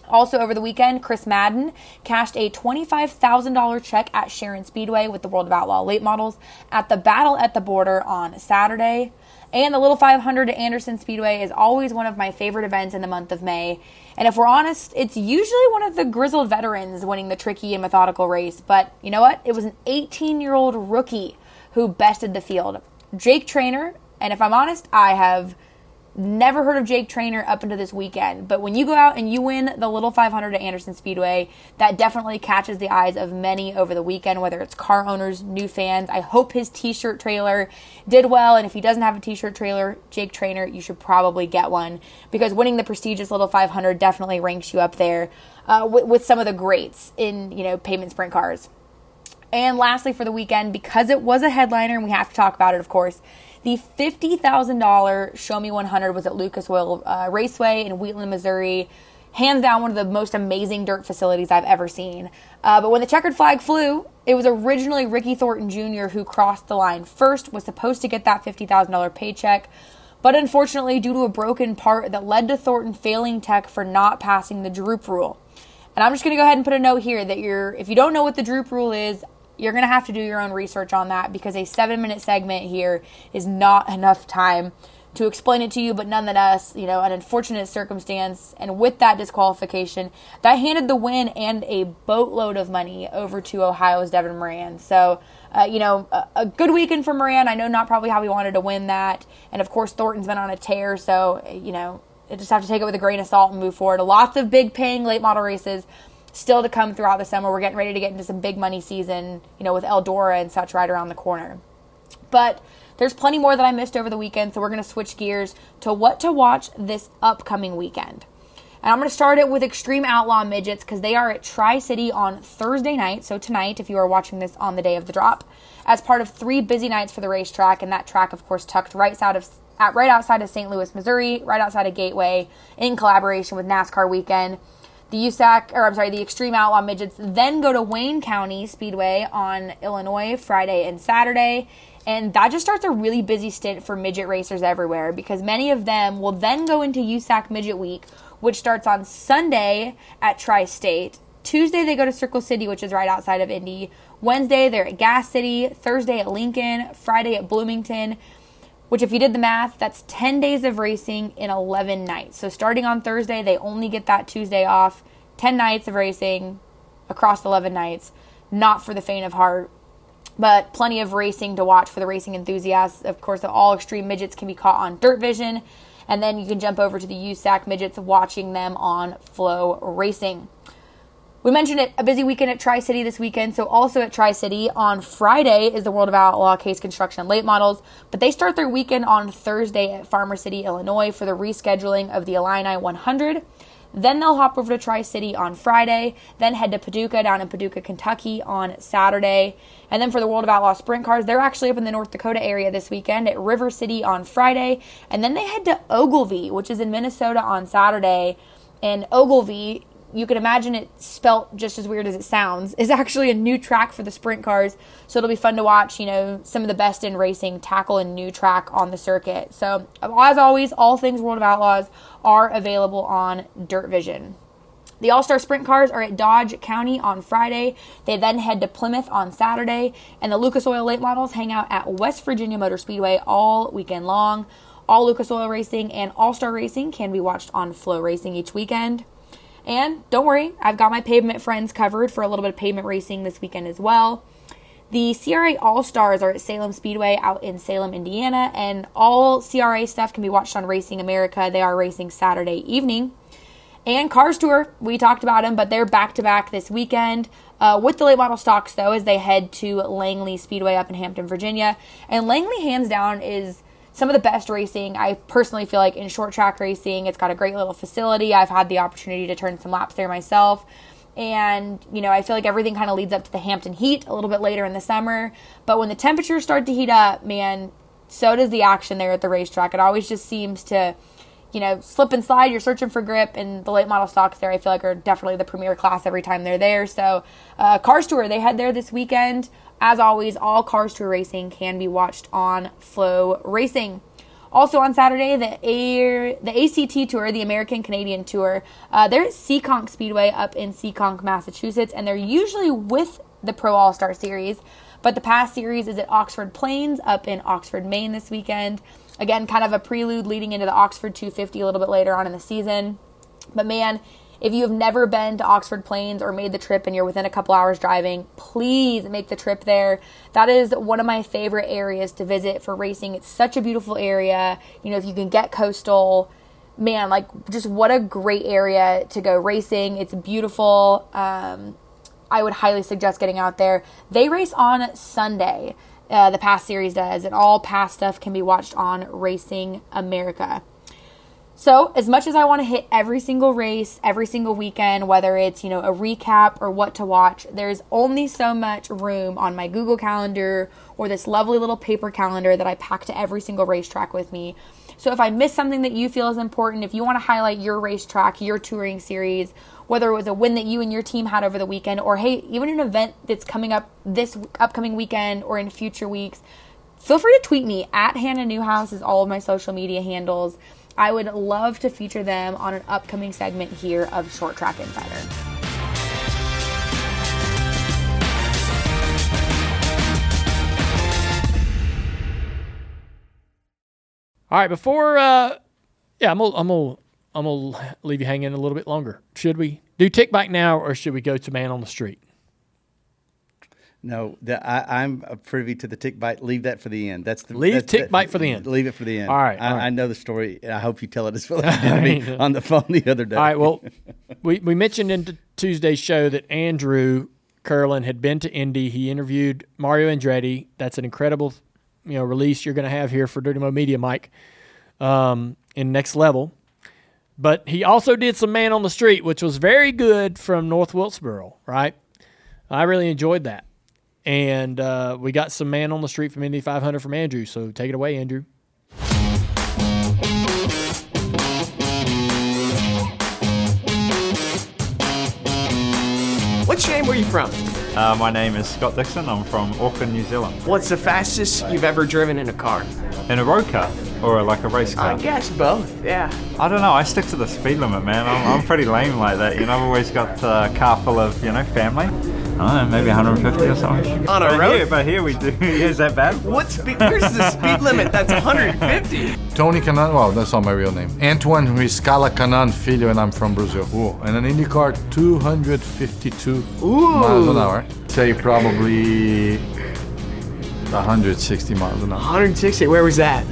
Also, over the weekend, Chris Madden cashed a $25,000 check at Sharon Speedway with the World of Outlaw late models at the Battle at the Border on Saturday. And the Little 500 at Anderson Speedway is always one of my favorite events in the month of May. And if we're honest, it's usually one of the grizzled veterans winning the tricky and methodical race. But you know what? It was an 18 year old rookie who bested the field. Jake Trainer, and if I'm honest, I have never heard of Jake Trainer up until this weekend. But when you go out and you win the Little 500 at Anderson Speedway, that definitely catches the eyes of many over the weekend, whether it's car owners, new fans. I hope his t shirt trailer did well. And if he doesn't have a t shirt trailer, Jake Trainer, you should probably get one because winning the prestigious Little 500 definitely ranks you up there uh, with, with some of the greats in, you know, pavement sprint cars. And lastly, for the weekend, because it was a headliner and we have to talk about it, of course, the $50,000 Show Me 100 was at Lucas Oil uh, Raceway in Wheatland, Missouri. Hands down, one of the most amazing dirt facilities I've ever seen. Uh, but when the checkered flag flew, it was originally Ricky Thornton Jr. who crossed the line first, was supposed to get that $50,000 paycheck. But unfortunately, due to a broken part that led to Thornton failing tech for not passing the droop rule. And I'm just going to go ahead and put a note here that you're, if you don't know what the droop rule is, you're going to have to do your own research on that because a seven minute segment here is not enough time to explain it to you, but nonetheless, you know, an unfortunate circumstance. And with that disqualification, that handed the win and a boatload of money over to Ohio's Devin Moran. So, uh, you know, a, a, good weekend for Moran. I know not probably how he wanted to win that. And of course, Thornton's been on a tear. So, you know, you just have to take it with a grain of salt and move forward. Lots of big paying late model races still to come throughout the summer. We're getting ready to get into some big money season, you know, with Eldora and such right around the corner. But there's plenty more that I missed over the weekend, so we're going to switch gears to what to watch this upcoming weekend. And I'm going to start it with Extreme Outlaw Midgets because they are at Tri City on Thursday night. So, tonight, if you are watching this on the day of the drop, as part of three busy nights for the racetrack. And that track, of course, tucked right out of right outside of St. Louis, Missouri, right outside of Gateway, in collaboration with NASCAR Weekend. The USAC, or I'm sorry, the Extreme Outlaw Midgets then go to Wayne County Speedway on Illinois Friday and Saturday. And that just starts a really busy stint for midget racers everywhere because many of them will then go into USAC Midget Week, which starts on Sunday at Tri State. Tuesday, they go to Circle City, which is right outside of Indy. Wednesday, they're at Gas City. Thursday, at Lincoln. Friday, at Bloomington which if you did the math, that's 10 days of racing in 11 nights. So starting on Thursday, they only get that Tuesday off. 10 nights of racing across 11 nights. Not for the faint of heart, but plenty of racing to watch for the racing enthusiasts. Of course, all extreme midgets can be caught on Dirt Vision, and then you can jump over to the USAC midgets watching them on FloRacing. We mentioned it a busy weekend at Tri City this weekend. So, also at Tri City on Friday is the World of Outlaw Case Construction Late Models, but they start their weekend on Thursday at Farmer City, Illinois for the rescheduling of the Illini 100. Then they'll hop over to Tri City on Friday, then head to Paducah down in Paducah, Kentucky on Saturday. And then for the World of Outlaw Sprint Cars, they're actually up in the North Dakota area this weekend at River City on Friday. And then they head to Ogilvie, which is in Minnesota on Saturday. And Ogilvie you can imagine it spelt just as weird as it sounds, is actually a new track for the sprint cars. So it'll be fun to watch, you know, some of the best in racing tackle a new track on the circuit. So, as always, all things World of Outlaws are available on Dirt Vision. The All Star Sprint cars are at Dodge County on Friday. They then head to Plymouth on Saturday. And the Lucas Oil late models hang out at West Virginia Motor Speedway all weekend long. All Lucas Oil Racing and All Star Racing can be watched on FloRacing each weekend. And don't worry, I've got my pavement friends covered for a little bit of pavement racing this weekend as well. The CRA All Stars are at Salem Speedway out in Salem, Indiana, and all CRA stuff can be watched on Racing America. They are racing Saturday evening. And Cars Tour, we talked about them, but they're back to back this weekend. Uh, with the late model stocks, though, as they head to Langley Speedway up in Hampton, Virginia. And Langley, hands down, is some of the best racing I personally feel like in short track racing. It's got a great little facility. I've had the opportunity to turn some laps there myself. And, you know, I feel like everything kind of leads up to the Hampton Heat a little bit later in the summer. But when the temperatures start to heat up, man, so does the action there at the racetrack. It always just seems to you know, slip and slide, you're searching for grip, and the late model stocks there, I feel like, are definitely the premier class every time they're there. So, uh, Cars Tour, they head there this weekend. As always, all Cars Tour racing can be watched on FloRacing. Also on Saturday, the Air, the ACT Tour, the American Canadian Tour, uh, they're at Seekonk Speedway up in Seekonk, Massachusetts, and they're usually with the Pro All Star Series. But the PASS series is at Oxford Plains up in Oxford, Maine this weekend. Again, kind of a prelude leading into the Oxford 250 a little bit later on in the season. But man, if you have never been to Oxford Plains or made the trip and you're within a couple hours driving, please make the trip there. That is one of my favorite areas to visit for racing. It's such a beautiful area. You know, if you can get coastal, man, like just what a great area to go racing. It's beautiful. Um, I would highly suggest getting out there. They race on Sunday. Uh, the PASS series does, and all PASS stuff can be watched on Racing America. So, as much as I want to hit every single race, every single weekend, whether it's, you know, a recap or what to watch, there's only so much room on my Google Calendar or this lovely little paper calendar that I pack to every single racetrack with me. So, if I miss something that you feel is important, if you want to highlight your racetrack, your touring series, whether it was a win that you and your team had over the weekend, or hey, even an event that's coming up this upcoming weekend or in future weeks, feel free to tweet me at Hannah Newhouse is all of my social media handles. I would love to feature them on an upcoming segment here of Short Track Insider. All right, before uh, yeah, I'm gonna, I'm gonna I'm gonna leave you hanging a little bit longer. Should we do tick bike now, or should we go to man on the street? No, the, I, I'm privy to the tick bite. Leave that for the end. That's the Leave that's, tick that- bite for the end. Leave it for the end. All right, I, all right. I know the story. I hope you tell it as well as you did me on the phone the other day. All right. Well, we, we mentioned in t- Tuesday's show that Andrew Curlin had been to Indy. He interviewed Mario Andretti. That's an incredible, you know, release you're going to have here for Dirty Mo Media, Mike, um, in next level. But he also did some man on the street, which was very good from North Wilkesboro. Right. I really enjoyed that. And uh, we got some man on the street from Indy 500 from Andrew. So take it away, Andrew. What's your name? Where you from? Uh, my name is Scott Dixon. I'm from Auckland, New Zealand. What's the fastest you've ever driven in a car? In a road car or like a race car? I guess both. Yeah. I don't know. I stick to the speed limit, man. I'm, I'm pretty lame like that. You know, I've always got a car full of, you know, family. I don't know, maybe 150 or something. On a but road? Here, but here we do. is that bad? What speed? Where's the speed limit? That's 150. Tony Kanaan, well, that's not my real name. Antoine Riscala Kanaan Filho, and I'm from Brazil. Ooh. And an IndyCar 252 miles an hour. Say probably 160 miles an hour. 160. Where was that?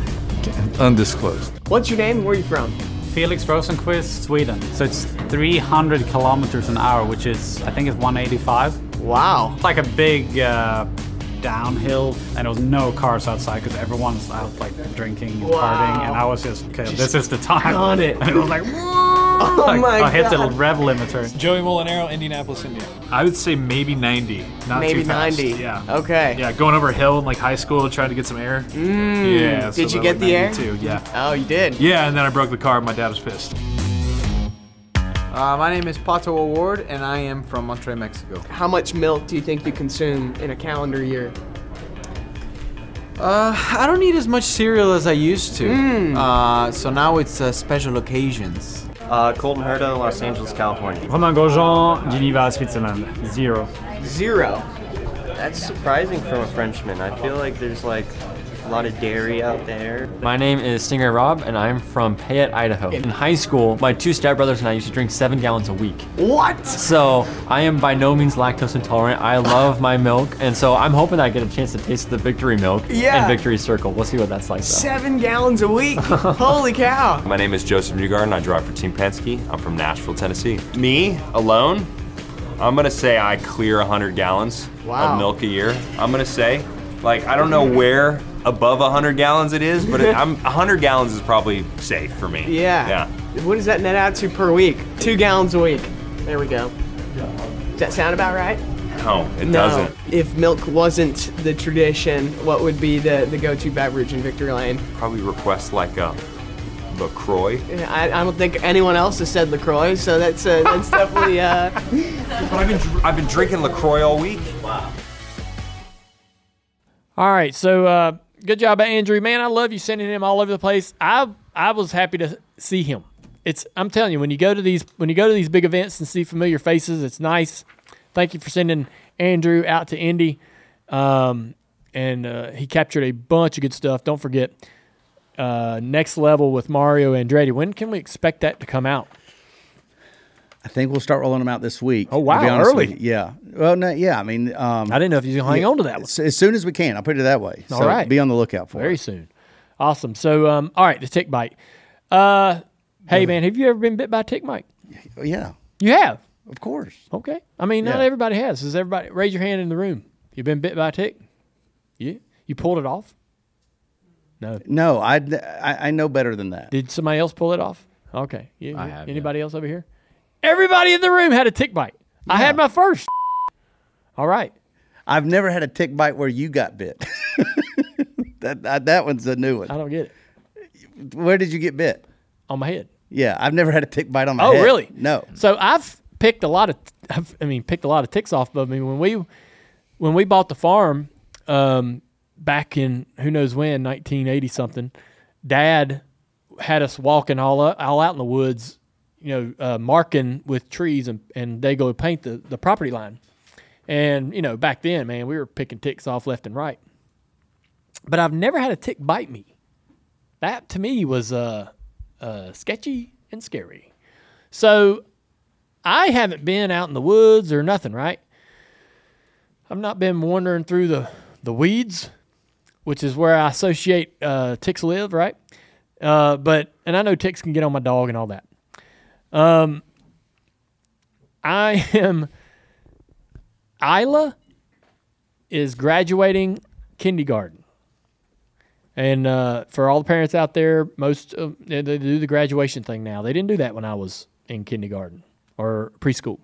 Undisclosed. What's your name? Where are you from? Felix Rosenqvist, Sweden. So it's 300 kilometers an hour, which is, I think it's 185. Wow. It's like a big uh, downhill, and there was no cars outside because everyone's out like drinking and partying, and I was just, okay, this is the time. on it. And it was like, Oh like, my I hit the God. rev limiter. Joey Molinaro, Indianapolis, Indiana. I would say maybe 90. Not Maybe too fast. 90. Yeah. Okay. Yeah, going over a hill in like high school, trying to get some air. Mm. Yeah. Did you get like, the air? 92, Yeah. Oh, you did. Yeah, and then I broke the car. My dad was pissed. Uh, my name is Pato O'Ward, and I am from Monterrey, Mexico. How much milk do you think you consume in a calendar year? Uh, I don't eat as much cereal as I used to. Mm. Uh, so now it's uh, special occasions. Uh, Colton Herta, Los Angeles, California. Romain Grosjean, Geneva, Switzerland. Zero. Zero. That's surprising from a Frenchman. I feel like there's like A lot of dairy out there. My name is Stingray Rob, and I'm from Payette, Idaho. In high school, my two stepbrothers and I used to drink seven gallons a week. What? So I am by no means lactose intolerant. I love my milk, and so I'm hoping I get a chance to taste the Victory Milk Yeah. and Victory Circle. We'll see what that's like. Though. Seven gallons a week. Holy cow. My name is Josef Newgarden. I drive for Team Penske. I'm from Nashville, Tennessee. Me, alone, I'm gonna say I clear 100 gallons Wow. of milk a year. I'm gonna say, like, I don't know where above 100 gallons it is, but it, I'm 100 gallons is probably safe for me. Yeah. Yeah. What does that net out to per week? Two gallons a week. There we go. Does that sound about right? No, it no. doesn't. If milk wasn't the tradition, what would be the, the go-to beverage in Victory Lane? Probably request like a LaCroix. I, I don't think anyone else has said LaCroix, so that's uh, that's definitely uh, I've been, I've been drinking LaCroix all week. Wow. All right, so uh, good job, Andrew. Man, I love you sending him all over the place. I I was happy to see him. It's I'm telling you when you go to these when you go to these big events and see familiar faces, it's nice. Thank you for sending Andrew out to Indy, um, and uh, he captured a bunch of good stuff. Don't forget, uh, next level with Mario Andretti. When can we expect that to come out? I think we'll start rolling them out this week. Oh, to wow, be early. Yeah. Well, no, yeah. I mean, um, I didn't know if you was gonna hang on to that one. As, as soon as we can, I'll put it that way. All so right. Be on the lookout for Very it. soon. Awesome. So, um, all right, the tick bite. Uh, hey, man, have you ever been bit by a tick, Mike? Yeah. You have? Of course. Okay. I mean, not Yeah. everybody has. Does everybody raise your hand in the room? You've been bit by a tick? Yeah. You pulled it off? No. No, I, I I know better than that. Did somebody else pull it off? Okay. You, I have, Anybody else over here? Everybody in the room had a tick bite. I had my first. All right. I've never had a tick bite where you got bit. that, that that one's a new one. I don't get it. Where did you get bit? On my head. Yeah, I've never had a tick bite on my oh, head. Oh, really? No. So I've picked a lot of, I've, I mean, picked a lot of ticks off of me when we, when we bought the farm, um, back in who knows when, 1980 something. Dad had us walking all up, all out in the woods, you know, uh, marking with trees, and and they go paint the the property line. And you know, back then, man, we were picking ticks off left and right. But I've never had a tick bite me. That to me was uh, uh, sketchy and scary. So I haven't been out in the woods or nothing, right? I've not been wandering through the, the weeds, which is where I associate uh, ticks live, right? Uh, but and I know ticks can get on my dog and all that. Um, I am. Isla is graduating kindergarten. And uh, for all the parents out there, most of, they, they do the graduation thing now. They didn't do that when I was in kindergarten or preschool.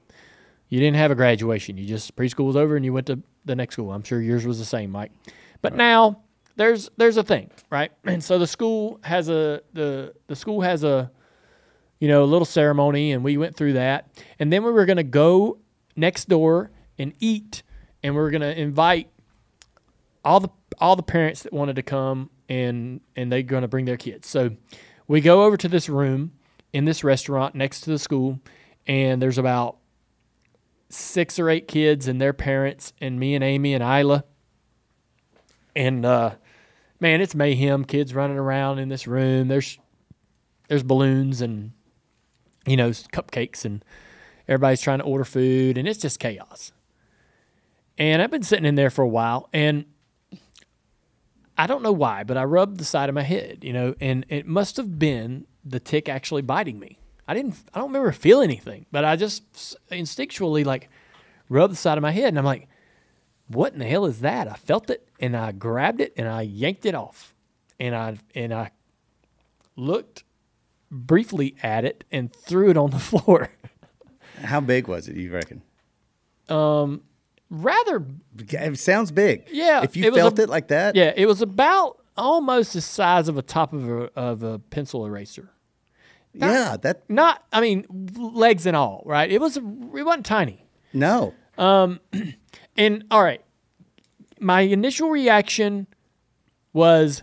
You didn't have a graduation. You just preschool was over and you went to the next school. I'm sure yours was the same, Mike. But now there's there's a thing, right? And so the school has a the the school has a you know a little ceremony, and we went through that, and then we were gonna go next door and eat, and we were gonna invite all the all the parents that wanted to come and and they're going to bring their kids. So we go over to this room in this restaurant next to the school and there's about six or eight kids and their parents and me and Amy and Isla. And uh man, it's mayhem, kids running around in this room. There's there's balloons and you know, cupcakes and everybody's trying to order food and it's just chaos. And I've been sitting in there for a while and I don't know why, but I rubbed the side of my head, you know, and it must have been the tick actually biting me. I didn't, I don't remember feeling anything, but I just instinctually like rubbed the side of my head, and I'm like, "What in the hell is that?" I felt it, and I grabbed it, and I yanked it off, and I and I looked briefly at it and threw it on the floor. How big was it? You reckon? Um, rather It sounds big. Yeah, If you it felt a- it like that. Yeah, it was about almost the size of a top of a of a pencil eraser. Not- Yeah, that not. I mean, legs and all. Right? It was. It wasn't tiny. No. Um, and all right, my initial reaction was,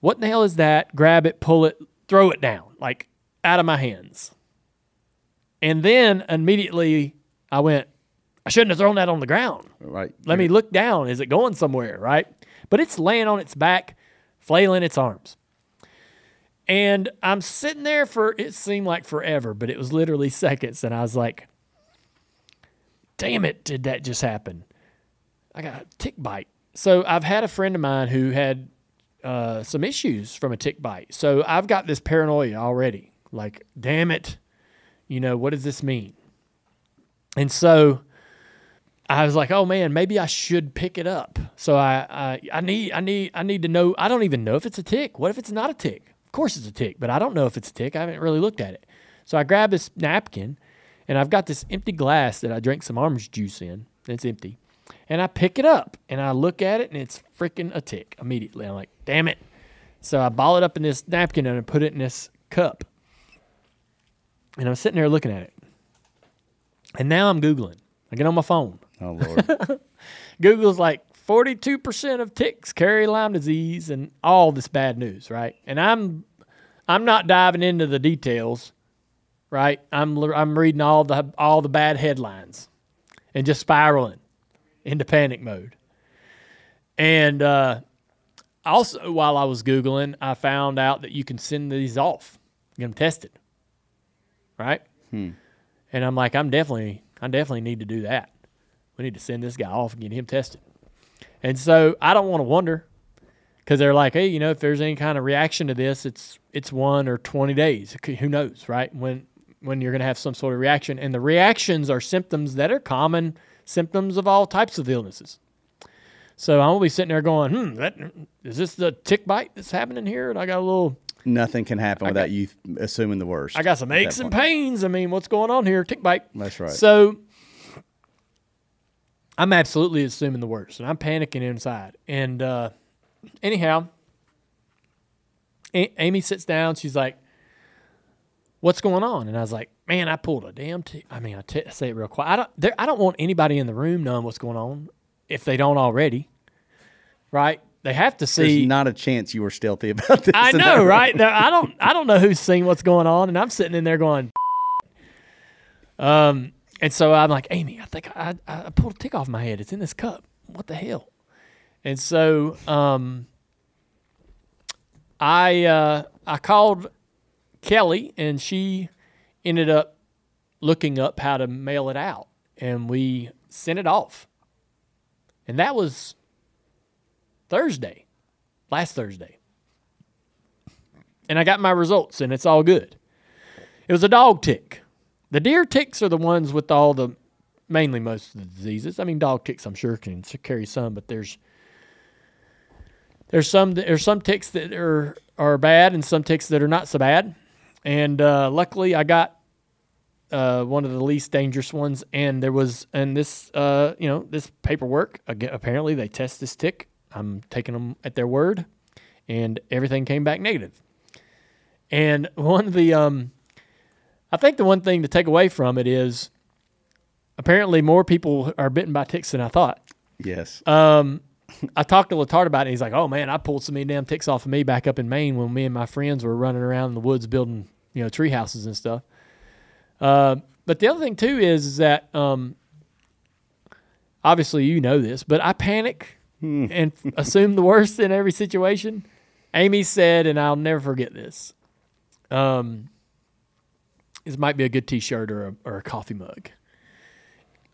"What in the hell is that? Grab it, pull it, throw it down, like out of my hands." And then immediately I went, "I shouldn't have thrown that on the ground." Right. Let me look down. Is it going somewhere? Right. but it's laying on its back, flailing its arms. And I'm sitting there for it seemed like forever, but it was literally seconds. And I was like, damn it, did that just happen? I got a tick bite. So I've had a friend of mine who had uh, some issues from a tick bite. So I've got this paranoia already. Like, damn it, you know, what does this mean? And so I was like, oh man, maybe I should pick it up. So I, I, I need, I need, I need to know. I don't even know if it's a tick. What if it's not a tick? Of course it's a tick, but I don't know if it's a tick. I haven't really looked at it. So I grab this napkin, and I've got this empty glass that I drank some orange juice in. It's empty, and I pick it up and I look at it, and it's freaking a tick immediately. I'm like, damn it. So I ball it up in this napkin and I put it in this cup. And I'm sitting there looking at it. And now I'm Googling. I get on my phone. Oh, Lord. Google's like 42% of ticks carry Lyme disease and all this bad news, right? And I'm I'm not diving into the details, right? I'm I'm reading all the all the bad headlines and just spiraling into panic mode. And uh, also, while I was Googling, I found out that you can send these off, get them tested, right? Hmm. And I'm like, I'm definitely, I definitely need to do that. We need to send this guy off and get him tested. And so I don't want to wonder because they're like, hey, you know, if there's any kind of reaction to this, it's it's one or twenty days. Who knows, right? When when you're going to have some sort of reaction, and the reactions are symptoms that are common symptoms of all types of illnesses. So I'm gonna be sitting there going, hmm, that is this the tick bite that's happening here? And I got a little Nothing can happen I without got- you assuming the worst. I got some aches and pains. I mean, what's going on here? Tick bite. That's right. So I'm absolutely assuming the worst, and I'm panicking inside. And uh, anyhow, A- Amy sits down. She's like, "What's going on?" And I was like, "Man, I pulled a damn. T- I mean, I t- say it real quiet. I don't. There, I don't want anybody in the room knowing what's going on if they don't already. Right? They have to see. There's not a chance you were stealthy about this. I know, right? Now, I don't I don't know who's seeing what's going on, and I'm sitting in there going, um, and so I'm like, Amy, I think I I I pulled a tick off my head. It's in this cup. What the hell? And so um, I uh, I called Kelly, and she ended up looking up how to mail it out, and we sent it off, and that was Thursday, last Thursday and I got my results, and it's all good. It was a dog tick. The deer ticks are the ones with all the, mainly most of the diseases. I mean, dog ticks, I'm sure can carry some, but there's there's some there's some ticks that are are bad, and some ticks that are not so bad. And uh, luckily, I got uh, one of the least dangerous ones, and there was and this uh, you know this paperwork. Again, apparently, they test this tick. I'm taking them at their word, and everything came back negative. And one of the, um, I think the one thing to take away from it is apparently more people are bitten by ticks than I thought. Yes. Um, I talked to Latard about it. He's like, "Oh man, I pulled so many damn ticks off of me back up in Maine when me and my friends were running around in the woods building, you know, tree houses and stuff." Uh, but the other thing too is, is that um, obviously you know this, but I panic and assume the worst in every situation. Amy said, and I'll never forget this. Um, this might be a good T-shirt or a, or a coffee mug.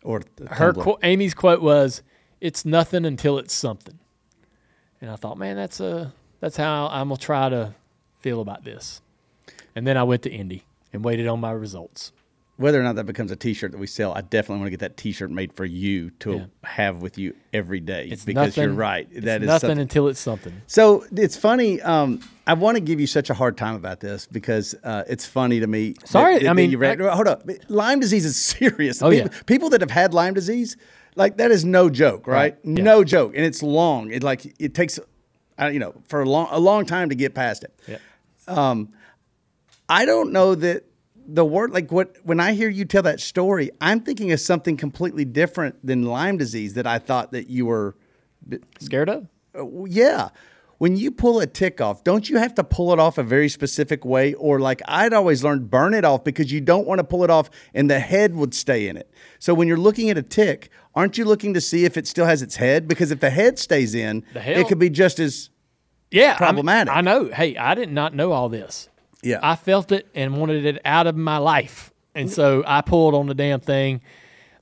Or her qu- Amy's quote was, "It's nothing until it's something," and I thought, man, that's a that's how I'm gonna try to feel about this. And then I went to Indy and waited on my results. Whether or not that becomes a T-shirt that we sell, I definitely want to get that T-shirt made for you to Yeah. have with you every day. It's because you're nothing- right. it's That is nothing something. until it's something. So it's funny. Um, I want to give you such a hard time about this because uh, it's funny to me. Sorry, that- I mean, you read, hold up. Lyme disease is serious. Oh, people, yeah. people that have had Lyme disease, like that is no joke, right? Right, yeah. No joke, and it's long. It like it takes, uh, you know, for a long a long time to get past it. Yeah. Um, I don't know that the word like what when I hear you tell that story, I'm thinking of something completely different than Lyme disease that I thought that you were Scared of? uh, yeah. when you pull a tick off, don't you have to pull it off a very specific way? Or like I'd always learned, burn it off because you don't want to pull it off and the head would stay in it. So when you're looking at a tick, aren't you looking to see if it still has its head? Because if the head stays in, it could be just as Yeah, I mean, problematic. I know. Hey, I did not know all this. Yeah. I felt it and wanted it out of my life, and so I pulled on the damn thing.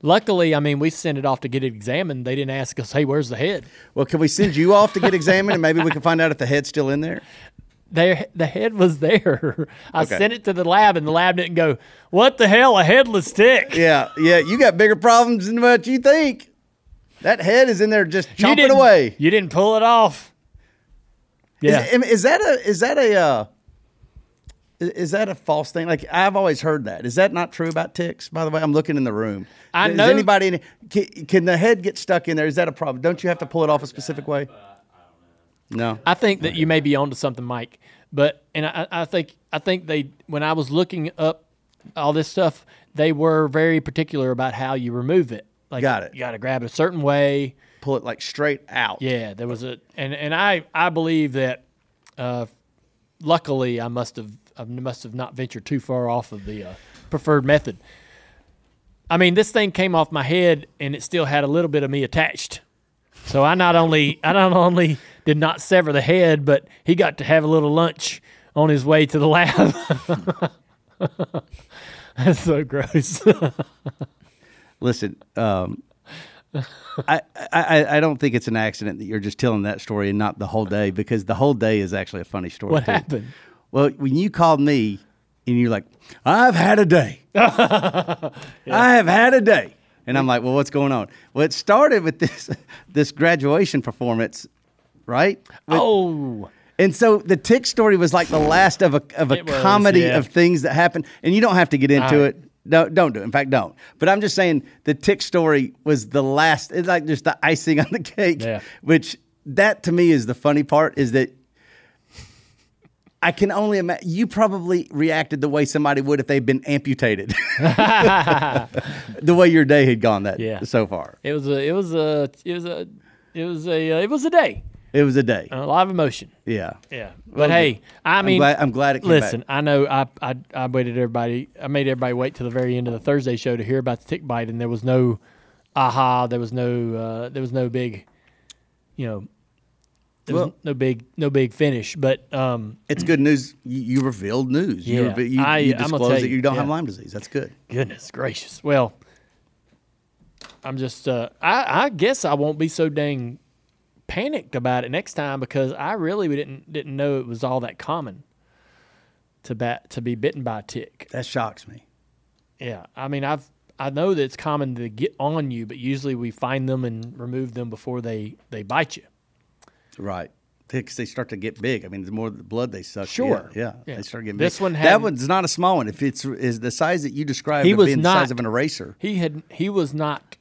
Luckily, I mean, we sent it off to get it examined. They didn't ask us, "Hey, where's the head?" well. Can we send you off to get examined and maybe we can find out if the head's still in there? There, the head was there. I Okay. sent it to the lab, and the lab didn't go, "What the hell, a headless tick?" Yeah, yeah. You got bigger problems than what you think. That head is in there just You chomping didn't- away. You didn't pull it off. Yeah. Is, is that a is that a uh, is- that a false thing? Like I've always heard that. Is that not true about ticks? By the way, I'm looking in the room. I Is know- anybody in, can, can the head get stuck in there? Is that a problem? Don't you have to pull it off a specific way? No. I think that you may be onto something, Mike. But and I, I think I think they when I was looking up all this stuff, they were very particular about how you remove it. Like Got it. You got to grab it a certain way. Pull it like straight out. Yeah, there was a and and I I believe that. Uh, luckily, I must have I must have not ventured too far off of the uh, preferred method. I mean, this thing came off my head, and it still had a little bit of me attached. So I not only I not only did not sever the head, but he got to have a little lunch on his way to the lab. That's so gross. Listen, um, I, I I don't think it's an accident that you're just telling that story and not the whole day because the whole day is actually a funny story. What too. happened? Well, when you called me and you're like, I've had a day. I have had a day. And I'm like, well, what's going on? Well, it started with this this graduation performance, right? With- oh. And so the tick story was like the last of a of a It was, comedy yeah. of things that happened. And you don't have to get into right. it. No, don't do it. In fact, don't. But I'm just saying the tick story was the last. It's like just the icing on the cake. Yeah. Which that to me is the funny part is that I can only imagine you probably reacted the way somebody would if they'd been amputated. the way your day had gone that Yeah. so far. It was a it was a it was a it was a uh, it was a day. It was a day. A lot of emotion. Yeah. Yeah. But Well, hey, I I'm mean, glad- I'm glad it came back. listen, I know I, I I waited everybody. I made everybody wait till the very end of the Thursday show to hear about the tick bite, and there was no aha. There was no uh, there was no big, you know, there was Well- no big no big finish. But um, It's good news. You, you revealed news. You, Yeah. you, I- you I'm disclosed tell that you, you don't have. Lyme disease. That's good. goodness gracious. Well, I'm just uh, I I guess I won't be so dang panicked about it next time because I really didn't didn't know it was all that common to bat to be bitten by a tick. That shocks me. Yeah, I mean I've I know that it's common to get on you, but usually we find them and remove them before they they bite you. Right. Because they start to get big. I mean, the more the blood they suck. Sure. Yeah. yeah, Yeah. They start getting This big. one that one's not a small one. If it's is the size that you described he was being not the size of an eraser. He had he was not.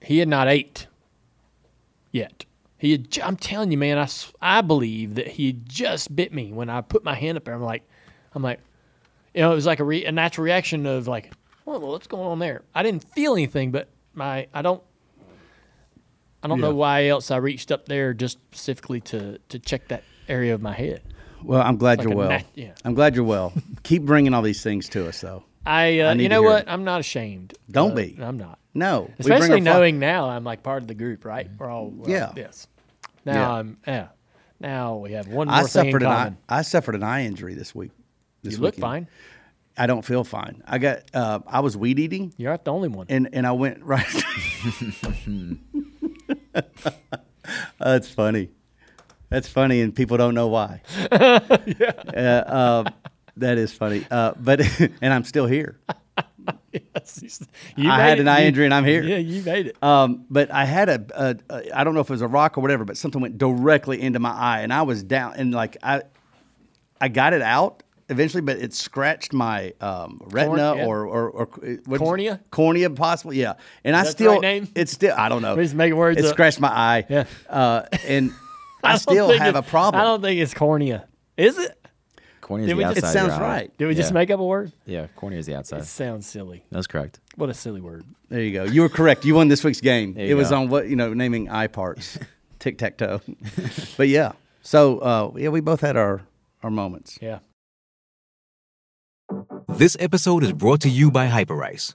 He had not ate yet. He had. I'm telling you, man. I, I believe that he had just bit me when I put my hand up there. I'm like, I'm like, you know, it was like a, re, a natural reaction of like, well, what's going on there? I didn't feel anything, but my I don't. I don't Yeah. know why else I reached up there just specifically to to check that area of my head. Well, I'm glad Like you're well. yeah. I'm glad you're well. Keep bringing all these things to us, though. I, uh, I you know what? it. I'm not ashamed. Don't Uh, be. I'm not. No. Especially knowing now I'm like part of the group, right? We're all we're all- Yeah. Yes. Now Yeah. I'm yeah. Now we have one more I thing in suffered an eye. I suffered an eye injury this week. This You look weekend. fine. I don't feel fine. I got. Uh, I was weed eating. You're not the only one. And and I went right. That's funny. That's funny, and people don't know why. yeah. Uh, uh, that is funny. Uh, but and I'm still here. Yes, I had it. an eye You- injury, and I'm here. Yeah, you made it. Um, but I had a, a, a, I don't know if it was a rock or whatever, but something went directly into my eye, and I was down, and like I, I got it out eventually, but it scratched my um, retina yeah. or or, or what's- Cornea? cornea, possibly, yeah. And I Is the still, right it's still, I don't know. Just making words It up. scratched my eye, Yeah. uh, and I, don't still have a problem. I don't think it's cornea. Is it? Cornea is Did the we just- outside. It sounds of your eye. right. Did we just Yeah. make up a word? Yeah, cornea is the outside. It sounds silly. That's correct. What a silly word. There you go. You were correct. You won this week's game. It you was go. on what you know, naming eye parts. tic tac toe. but yeah, so uh, yeah, we both had our our moments. Yeah. This episode is brought to you by Hyperice,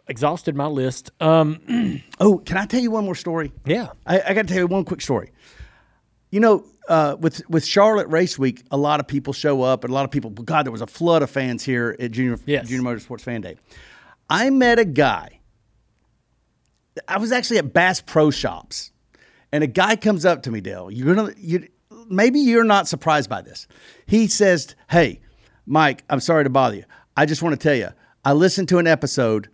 exhausted my list. Um, oh, can I tell you one more story? Yeah. I, I got to tell you one quick story. You know, uh, with with Charlotte Race Week, a lot of people show up, and a lot of people. God, there was a flood of fans here at Junior Yes. Junior Motorsports Fan Day. I met a guy. I was actually at Bass Pro Shops, and a guy comes up to me, Dale. You're gonna, you maybe you're not surprised by this. He says, "Hey, Mike, I'm sorry to bother you. I just want to tell you, I listened to an episode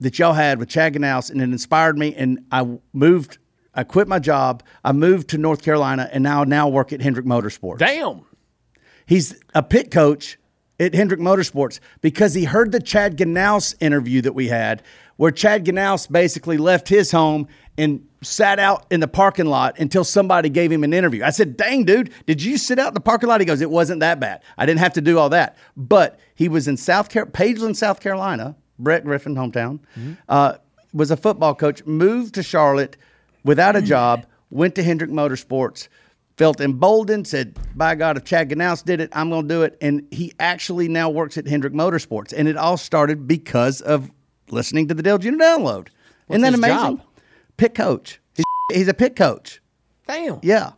that y'all had with Chad Knaus, and it inspired me. And I moved, I quit my job, I moved to North Carolina, and now now work at Hendrick Motorsports. Damn. He's a pit coach at Hendrick Motorsports because he heard the Chad Knaus interview that we had, where Chad Knaus basically left his home and sat out in the parking lot until somebody gave him an interview. I said, "Dang, dude, did you sit out in the parking lot?" He goes, "It wasn't that bad. I didn't have to do all that." But he was in South Car- Pageland, South Carolina. Brett Griffin, hometown, uh, was a football coach. Moved to Charlotte without a job. Went to Hendrick Motorsports felt emboldened, said, by God, if Chad Knaus did it, I'm going to do it. And he actually now works at Hendrick Motorsports. And it all started because of listening to the Dale Jr. download. Isn't that amazing? job? Pit coach. He's, he's a pit coach. Damn. Yeah.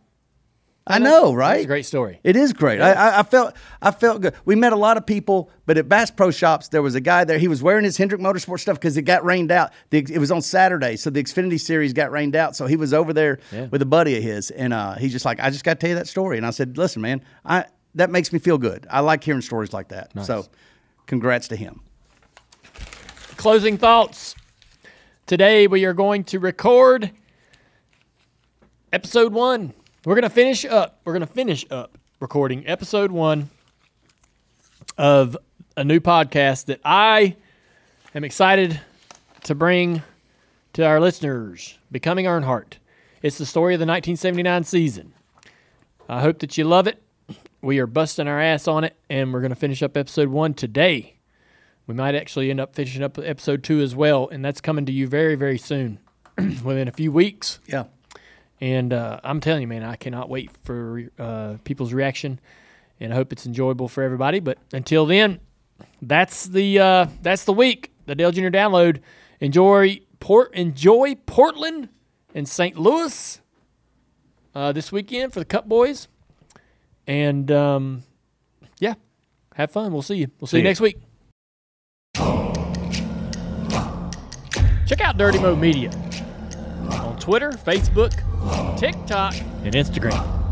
I know, right? a great story. It is great. I, I, I felt I felt good. We met a lot of people, but at Bass Pro Shops, there was a guy there. He was wearing his Hendrick Motorsport stuff because it got rained out. The, it was on Saturday, so the Xfinity Series got rained out. So he was over there Yeah. with a buddy of his, and uh, he's just like, "I just got to tell you that story." And I said, "Listen, man, I that makes me feel good. I like hearing stories like that. Nice. So, congrats to him." Closing thoughts. Today we are going to record episode one. We're gonna finish up. We're gonna finish up recording episode one of a new podcast that I am excited to bring to our listeners. Becoming Earnhardt. It's the story of the 1979 season. I hope that you love it. We are busting our ass on it, and we're gonna finish up episode one today. We might actually end up finishing up episode two as well, and that's coming to you very, very soon, within a few weeks. Yeah. And uh, I'm telling you, man, I cannot wait for uh, people's reaction, and I hope it's enjoyable for everybody. But until then, that's the uh, that's the week. The Dale Jr. download. Enjoy Port. Enjoy Portland and St. Louis uh, this weekend for the Cup Boys, and um, yeah, have fun. We'll see you. We'll see, See you next week. Check out Dirty Mo Media on Twitter, Facebook, TikTok, and Instagram.